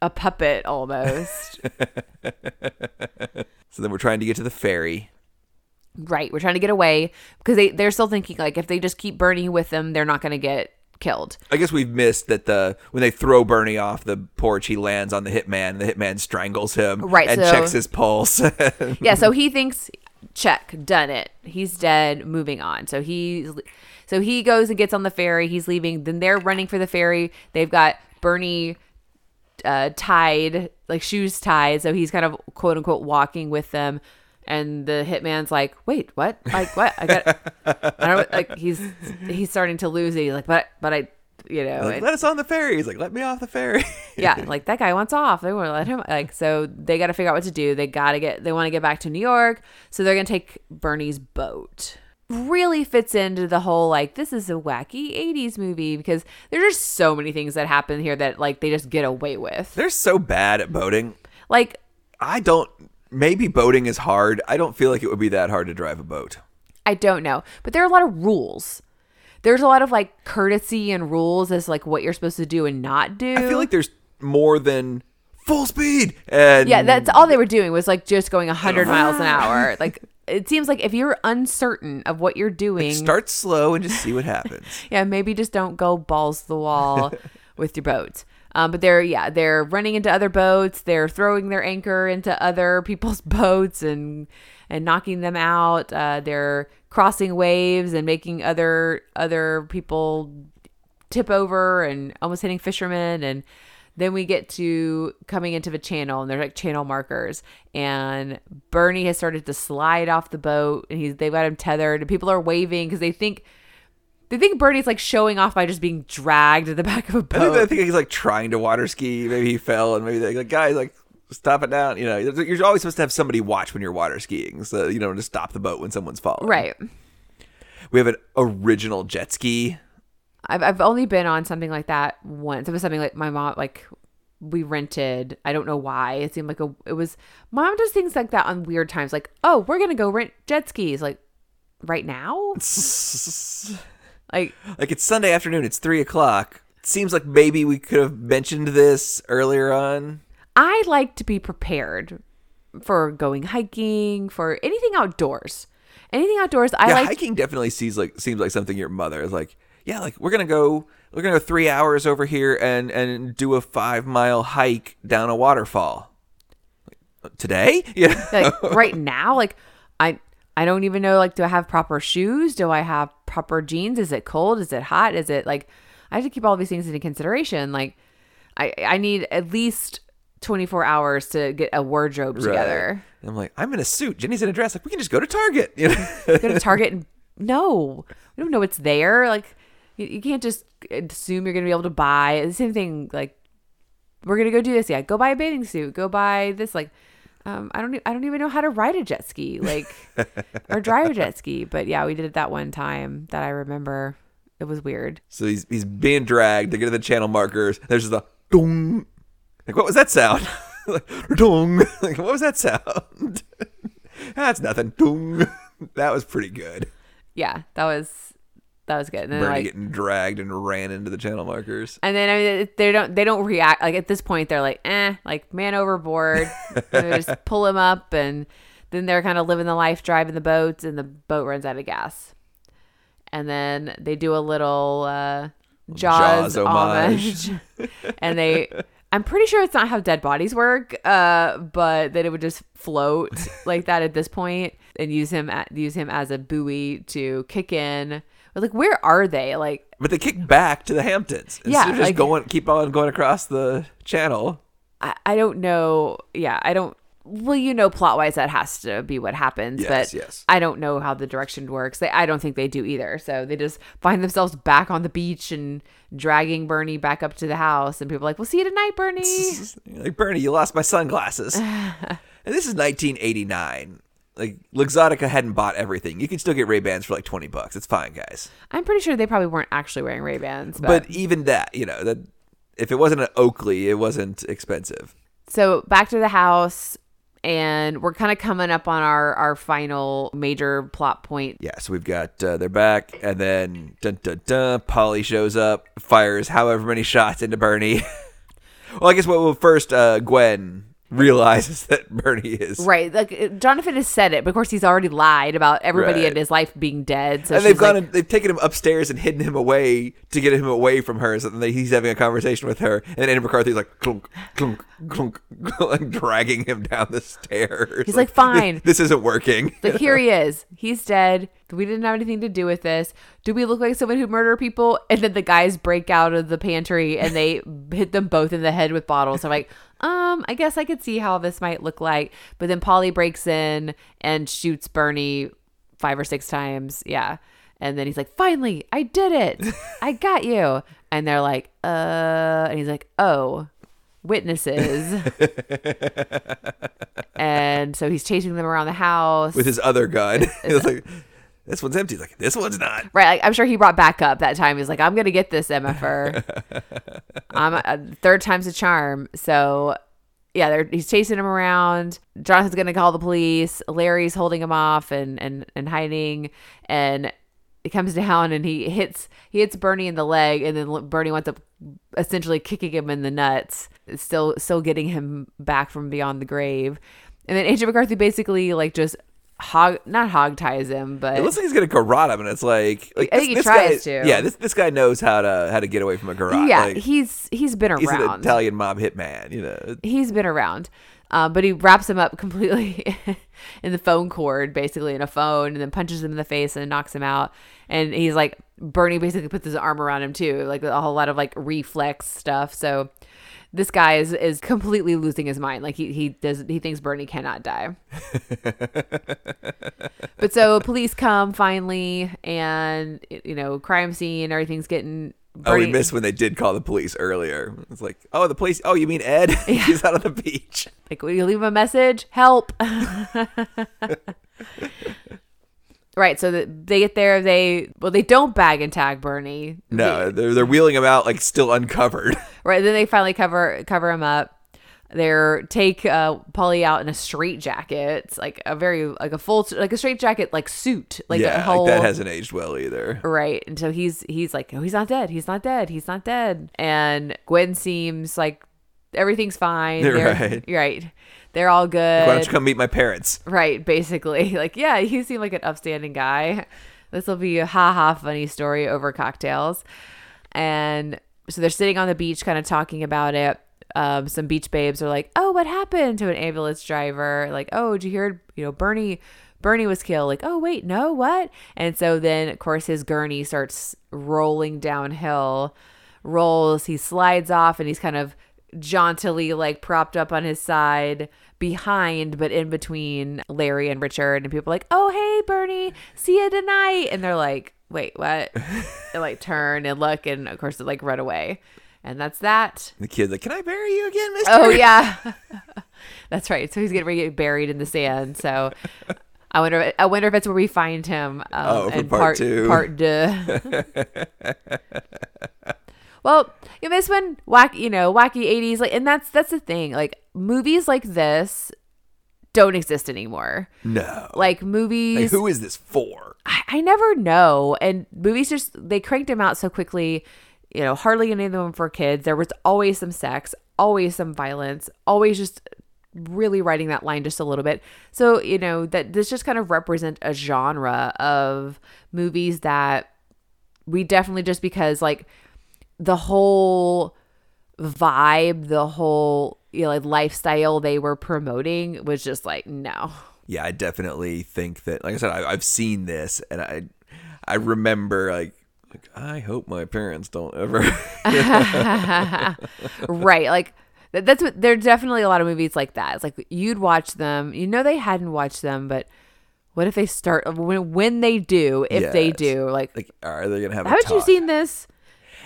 [SPEAKER 1] a puppet almost.
[SPEAKER 2] so then we're trying to get to the ferry.
[SPEAKER 1] right, we're trying to get away because they they're still thinking like if they just keep Bernie with them, they're not going to get killed.
[SPEAKER 2] I guess we've missed that the when they throw Bernie off the porch, he lands on the hitman, the hitman strangles him,
[SPEAKER 1] Right,
[SPEAKER 2] and
[SPEAKER 1] so-
[SPEAKER 2] checks his pulse.
[SPEAKER 1] yeah so he thinks check done it. He's dead moving on. So he, so he goes and gets on the ferry. He's leaving. Then they're running for the ferry. They've got bernie uh tied like shoes tied so he's kind of quote unquote walking with them and the hitman's like wait what like what i got i don't like he's he's starting to lose it he's like but but i you know
[SPEAKER 2] like,
[SPEAKER 1] and-
[SPEAKER 2] let us on the ferry. He's like, let me off the ferry.
[SPEAKER 1] yeah, like that guy wants off. They want to let him like so they got to figure out what to do. They got to get they want to get back to New York, so they're going to take Bernie's boat. Really fits into the whole like this is a wacky 80s movie because there's just so many things that happen here that like they just get away with.
[SPEAKER 2] They're so bad at boating.
[SPEAKER 1] Like
[SPEAKER 2] I don't. Maybe boating is hard. I don't feel like it would be that hard to drive a boat.
[SPEAKER 1] I don't know, but there are a lot of rules. There's a lot of like courtesy and rules as like what you're supposed to do and not do.
[SPEAKER 2] I feel like there's more than full speed. And
[SPEAKER 1] Yeah, that's all they were doing was like just going 100 miles an hour. Like it seems like if you're uncertain of what you're doing,
[SPEAKER 2] start slow and just see what happens.
[SPEAKER 1] yeah, maybe just don't go balls to the wall with your boat. Um, but they're yeah, they're running into other boats. They're throwing their anchor into other people's boats and and knocking them out. Uh, they're crossing waves and making other other people tip over and almost hitting fishermen and then we get to coming into the channel and there's like channel markers and bernie has started to slide off the boat and he's they've got him tethered and people are waving because they think they think bernie's like showing off by just being dragged to the back of a
[SPEAKER 2] I think, I think he's like trying to water ski. Maybe he fell, and maybe like, guys like stop it down. You know, you're always supposed to have somebody watch when you're water skiing, so you know to stop the boat when someone's falling.
[SPEAKER 1] right
[SPEAKER 2] We have an original jet ski.
[SPEAKER 1] I've, I've only been on something like that once it was something like my mom like we rented i don't know why it seemed like a it was mom does things like that on weird times like oh we're gonna go rent jet skis like right now like
[SPEAKER 2] Like it's Sunday afternoon. It's three o'clock. It seems like maybe we could have mentioned this earlier on.
[SPEAKER 1] I like to be prepared for going hiking, for anything outdoors. anything outdoors. I
[SPEAKER 2] yeah,
[SPEAKER 1] like
[SPEAKER 2] hiking definitely seems like seems like something your mother is like. Yeah, like we're gonna go. We're gonna go three hours over here and and do a five mile hike down a waterfall. Like, today? Yeah.
[SPEAKER 1] like right now like i i don't even know like do i have proper shoes? Do i have proper jeans? Is it cold? Is it hot? Is it like i have to keep all these things into consideration. Like i i need at least 24 hours to get a wardrobe together.
[SPEAKER 2] Right. I'm like, I'm in a suit. Jenny's in a dress. Like, we can just go to Target. You know?
[SPEAKER 1] go to target and no. We don't know what's there. Like you, you can't just assume you're gonna be able to buy. The same thing like we're gonna go do this. Yeah go buy a bathing suit. Go buy this. Like um, I don't I don't even know how to ride a jet ski like or drive a jet ski but yeah we did it that one time that I remember it was weird
[SPEAKER 2] so he's he's being dragged. They get to the channel markers. There's just a dong. Like, what was that sound? like, dong. Like, what was that sound? That's nothing. Dong. That was pretty good.
[SPEAKER 1] yeah that was that was good and then
[SPEAKER 2] Bernie
[SPEAKER 1] like
[SPEAKER 2] getting dragged and ran into the channel markers.
[SPEAKER 1] And then I mean, they don't they don't react like at this point they're like eh like man overboard. they just pull him up and then they're kind of living the life driving the boats and the boat runs out of gas. And then they do a little uh, Jaws,
[SPEAKER 2] Jaws homage.
[SPEAKER 1] homage, and they. I'm pretty sure it's not how dead bodies work, uh, but that it would just float like that at this point and use him at, use him as a buoy to kick in. Like, where are they? Like,
[SPEAKER 2] But they kick back to the Hamptons. Instead
[SPEAKER 1] Yeah,
[SPEAKER 2] of just
[SPEAKER 1] like-
[SPEAKER 2] going, keep on going across the channel.
[SPEAKER 1] I, I don't know. Yeah, I don't. Well, you know, plot wise, that has to be what happens.
[SPEAKER 2] Yes,
[SPEAKER 1] but
[SPEAKER 2] yes.
[SPEAKER 1] I don't know how the direction works. They, I don't think they do either. So they just find themselves back on the beach and dragging Bernie back up to the house, and people are like, "We'll see you tonight, Bernie."
[SPEAKER 2] Like Bernie, you lost my sunglasses. and this is 1989. Like Luxottica hadn't bought everything. You can still get Ray Bans for like 20 bucks. It's fine, guys.
[SPEAKER 1] I'm pretty sure they probably weren't actually wearing Ray Bans, but,
[SPEAKER 2] But even that, you know, that if it wasn't an Oakley, it wasn't expensive.
[SPEAKER 1] so back to the house. And we're kind of coming up on our, our final major plot point.
[SPEAKER 2] Yeah, so we've got uh, they're back, and then dun dun dun. Paulie shows up, fires however many shots into Bernie. well, I guess what well, first uh, Gwen realizes that Bernie is
[SPEAKER 1] Right. Like uh, Jonathan has said it, but of course he's already lied about everybody
[SPEAKER 2] Right.
[SPEAKER 1] in his life being dead. So
[SPEAKER 2] and they've gone
[SPEAKER 1] like,
[SPEAKER 2] and they've taken him upstairs and hidden him away to get him away from her so that he's having a conversation with her and Andy McCarthy's like clunk clunk clunk like dragging him down the stairs
[SPEAKER 1] He's like, "Fine."
[SPEAKER 2] this, this isn't working
[SPEAKER 1] But here he is. He's dead. We didn't have anything to do with this. Do we look like someone who murder people? And then the guys break out of the pantry and they hit them both in the head with bottles. I'm like, um, I guess I could see how this might look like. But then Paulie breaks in and shoots Bernie five or six times. Yeah. And then he's like, finally, I did it. I got you. And they're like, uh, and he's like, oh, witnesses. and so he's chasing them around the house.
[SPEAKER 2] with his other gun he's like this one's empty He's like this one's not
[SPEAKER 1] Right, like, I'm sure he brought back up that time. He's like, I'm gonna get this MFR. I'm a, third time's a charm. So, yeah, they're, he's chasing him around. Jonathan's gonna call the police. Larry's holding him off and and and hiding. And he comes down and he hits he hits Bernie in the leg, and then Bernie winds up essentially kicking him in the nuts, still still getting him back from beyond the grave. And then Agent McCarthy basically like just hog not hog ties him, but
[SPEAKER 2] it looks like he's gonna garrote him and it's like, like
[SPEAKER 1] I
[SPEAKER 2] this,
[SPEAKER 1] think he
[SPEAKER 2] this
[SPEAKER 1] tries
[SPEAKER 2] guy,
[SPEAKER 1] to.
[SPEAKER 2] yeah this this guy knows how to how to get away from a garrote
[SPEAKER 1] yeah,
[SPEAKER 2] like,
[SPEAKER 1] he's he's been around.
[SPEAKER 2] he's an. Italian mob hitman you know
[SPEAKER 1] he's been around. Uh, but he wraps him up completely in the phone cord, basically in a phone, and then punches him in the face and knocks him out. And he's like, Bernie basically puts his arm around him too, like a whole lot of like reflex stuff. So this guy is is completely losing his mind. Like he he does he thinks Bernie cannot die. but so police come finally, and you know crime scene, everything's getting.
[SPEAKER 2] Oh, we missed when they did call the police earlier. It's like, oh, the police. Oh, you mean Ed? He's out on the beach.
[SPEAKER 1] Like, will you leave him a message? Help. right. So they get there. They, well, they don't bag and tag Bernie.
[SPEAKER 2] No, they're they're wheeling him out like still uncovered.
[SPEAKER 1] Right. Then they finally cover, cover him up. They're take uh, Paulie out in a straight jacket. Like a very, like a full, like a straight jacket, like suit. Like a
[SPEAKER 2] yeah,
[SPEAKER 1] whole.
[SPEAKER 2] like that hasn't aged well either.
[SPEAKER 1] Right. And so he's he's like, oh, he's not dead. He's not dead. He's not dead. And Gwen seems like everything's fine. They're-
[SPEAKER 2] right.
[SPEAKER 1] Right. They're all good.
[SPEAKER 2] Why don't you come meet my parents?
[SPEAKER 1] Right, basically. Like, yeah, you seem like an upstanding guy. This will be a ha ha funny story over cocktails. And so they're sitting on the beach, kind of talking about it. Um, some beach babes are like, "Oh, what happened to an ambulance driver?" Like, "Oh, did you hear? You know, Bernie, Bernie was killed." Like, "Oh, wait, no, what?" And so then, of course, his gurney starts rolling downhill, rolls. He slides off, and he's kind of jauntily like propped up on his side behind but in between Larry and Richard and people are like, "Oh, hey Bernie, see you tonight." And they're like, "Wait, what?" they like turn and look and of course they like run away. And that's that.
[SPEAKER 2] The kid's like, "Can I bury you again, Mister?"
[SPEAKER 1] Oh yeah. that's right. So he's getting ready to get buried in the sand. So I wonder I wonder if it's where we find him um
[SPEAKER 2] Oh, for
[SPEAKER 1] in
[SPEAKER 2] part two.
[SPEAKER 1] part deux. Well, you know, this one wacky, you know, wacky eighties, like, and that's that's the thing. Like movies like this don't exist anymore.
[SPEAKER 2] No.
[SPEAKER 1] Like movies,
[SPEAKER 2] Like, who is this for?
[SPEAKER 1] I, I never know. And movies just they cranked them out so quickly. You know, hardly any of them for kids. There was always some sex, always some violence, always just really writing that line just a little bit. So you know that this just kind of represent a genre of movies that we definitely just because like the whole vibe, the whole you know like lifestyle they were promoting was just like no.
[SPEAKER 2] Yeah, I definitely think that. Like I said, I, I've seen this, and I, I remember like, like I hope my parents don't ever.
[SPEAKER 1] right like that's what there's definitely a lot of movies like that it's like you'd watch them you know they hadn't watched them but what if they start when, when they do if they do like,
[SPEAKER 2] like, are they gonna have? a
[SPEAKER 1] haven't you seen this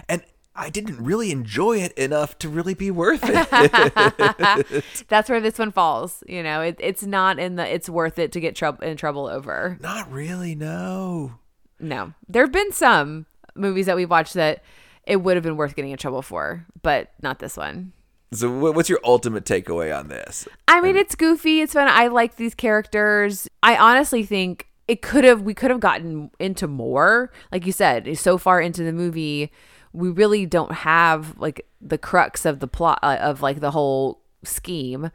[SPEAKER 2] And I didn't really enjoy it enough to really be worth it.
[SPEAKER 1] that's where this one falls you know it, it's not in the it's worth it to get trouble in trouble over
[SPEAKER 2] Not really. No.
[SPEAKER 1] no there have been some movies that we've watched that it would have been worth getting in trouble for but not this one
[SPEAKER 2] So, what's your ultimate takeaway on this?
[SPEAKER 1] I mean, it's goofy. It's fun. I like these characters. I honestly think it could have. We could have gotten into more. Like you said, so far into the movie, we really don't have like the crux of the plot uh, of like the whole scheme.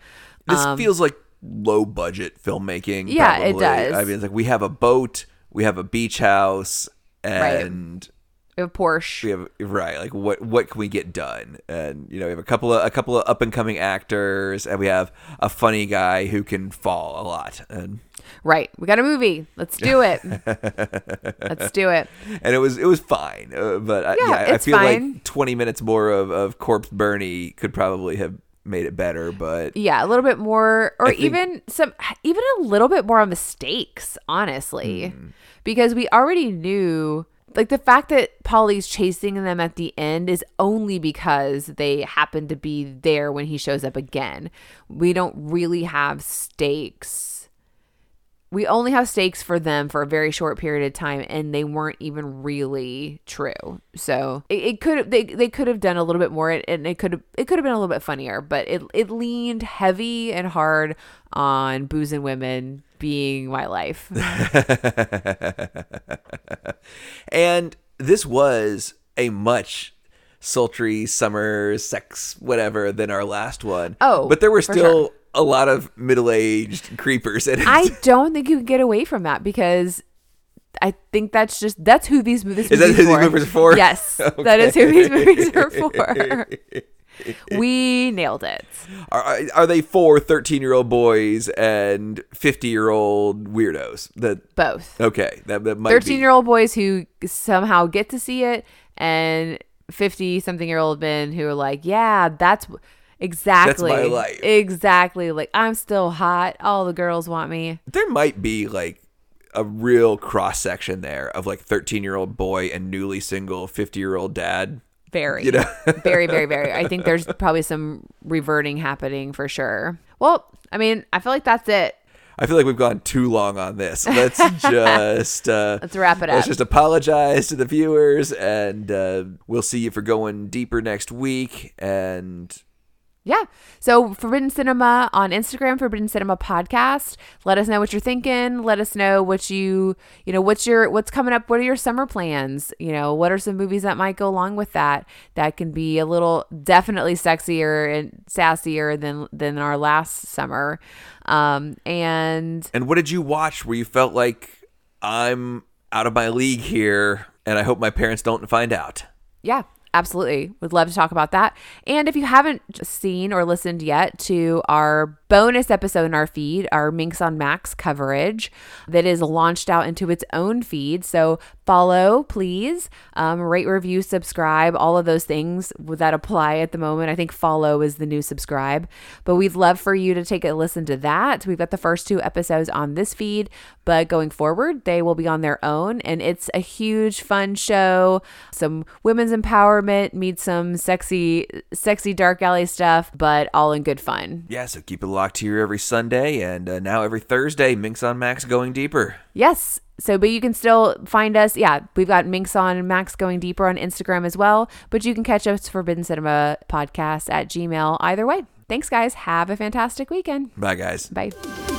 [SPEAKER 2] This feels like low budget filmmaking.
[SPEAKER 1] Um, Yeah, it does.
[SPEAKER 2] I mean, it's like we have a boat, we have a beach house,
[SPEAKER 1] Right.
[SPEAKER 2] and
[SPEAKER 1] We have Porsche.
[SPEAKER 2] we have right. Like what what can we get done? And you know, we have a couple of a couple of up and coming actors, and we have a funny guy who can fall a lot. And
[SPEAKER 1] Right. We got a movie. Let's do it. Let's do it.
[SPEAKER 2] and it was it was fine, uh, but I,
[SPEAKER 1] Yeah,
[SPEAKER 2] yeah, I
[SPEAKER 1] it's
[SPEAKER 2] feel
[SPEAKER 1] fine.
[SPEAKER 2] like twenty minutes more of of Corpse Bernie could probably have made it better. But
[SPEAKER 1] Yeah, a little bit more, or even some, even a little bit more on the stakes, honestly,
[SPEAKER 2] Hmm.
[SPEAKER 1] because we already knew. Like the fact that Paulie's chasing them at the end is only because they happen to be there when he shows up again. We don't really have stakes. We only have stakes for them for a very short period of time, and they weren't even really true. So it, it could they, they could have done a little bit more, and it could have it could have been a little bit funnier. But it it leaned heavy and hard on booze and women being my life.
[SPEAKER 2] and this was a much sultry summer sex whatever than our last one.
[SPEAKER 1] Oh,
[SPEAKER 2] but there were still a lot of middle aged creepers in it.
[SPEAKER 1] I don't think you can get away from that because I think that's just that's who these movies
[SPEAKER 2] Is that who these movies are for?
[SPEAKER 1] Yes, that is who these movies are for. we nailed it.
[SPEAKER 2] Are, are- they for 13 year old boys and 50 year old weirdos? That
[SPEAKER 1] Both.
[SPEAKER 2] okay, that, that might
[SPEAKER 1] 13 year old boys who somehow get to see it and 50 something year old men who are like yeah that's exactly
[SPEAKER 2] That's my life.
[SPEAKER 1] exactly like i'm still hot all the girls want me
[SPEAKER 2] There might be like a real cross section there of like 13 year old boy and newly single 50 year old dad.
[SPEAKER 1] very
[SPEAKER 2] You know?
[SPEAKER 1] very very very i think there's probably some reverting happening for sure well i mean i feel like that's it
[SPEAKER 2] I feel like we've gone too long on this. Let's just uh,
[SPEAKER 1] let's wrap it up
[SPEAKER 2] let's just apologize to the viewers, and uh, we'll see you for going deeper next week. And
[SPEAKER 1] Yeah. So Forbidden Cinema on Instagram, Forbidden Cinema Podcast. Let us know what you're thinking. Let us know what you, you know, what's your what's coming up. What are your summer plans? You know, what are some movies that might go along with that? That can be a little definitely sexier and sassier than than our last summer. Um, and
[SPEAKER 2] And what did you watch where you felt like I'm out of my league here, and I hope my parents don't find out?
[SPEAKER 1] Yeah, absolutely. Would love to talk about that. And if you haven't seen or listened yet to our bonus episode in our feed, our Minx on Max coverage that is launched out into its own feed. So follow, please, um, rate, review, subscribe, all of those things that apply at the moment. I think follow is the new subscribe, but we'd love for you to take a listen to that. We've got the first two episodes on this feed, but going forward, they will be on their own. And it's a huge, fun show. Some women's empowerment, meet some sexy, sexy dark alley stuff, but all in good fun.
[SPEAKER 2] Yeah, so keep it locked here every Sunday, and uh, now every Thursday, Minx on Max going deeper.
[SPEAKER 1] Yes. So, but you can still find us. Yeah, we've got Minx on Max going deeper on Instagram as well. But you can catch us Forbidden Cinema podcast at Gmail either way. Thanks, guys. Have a fantastic weekend.
[SPEAKER 2] Bye, guys.
[SPEAKER 1] Bye.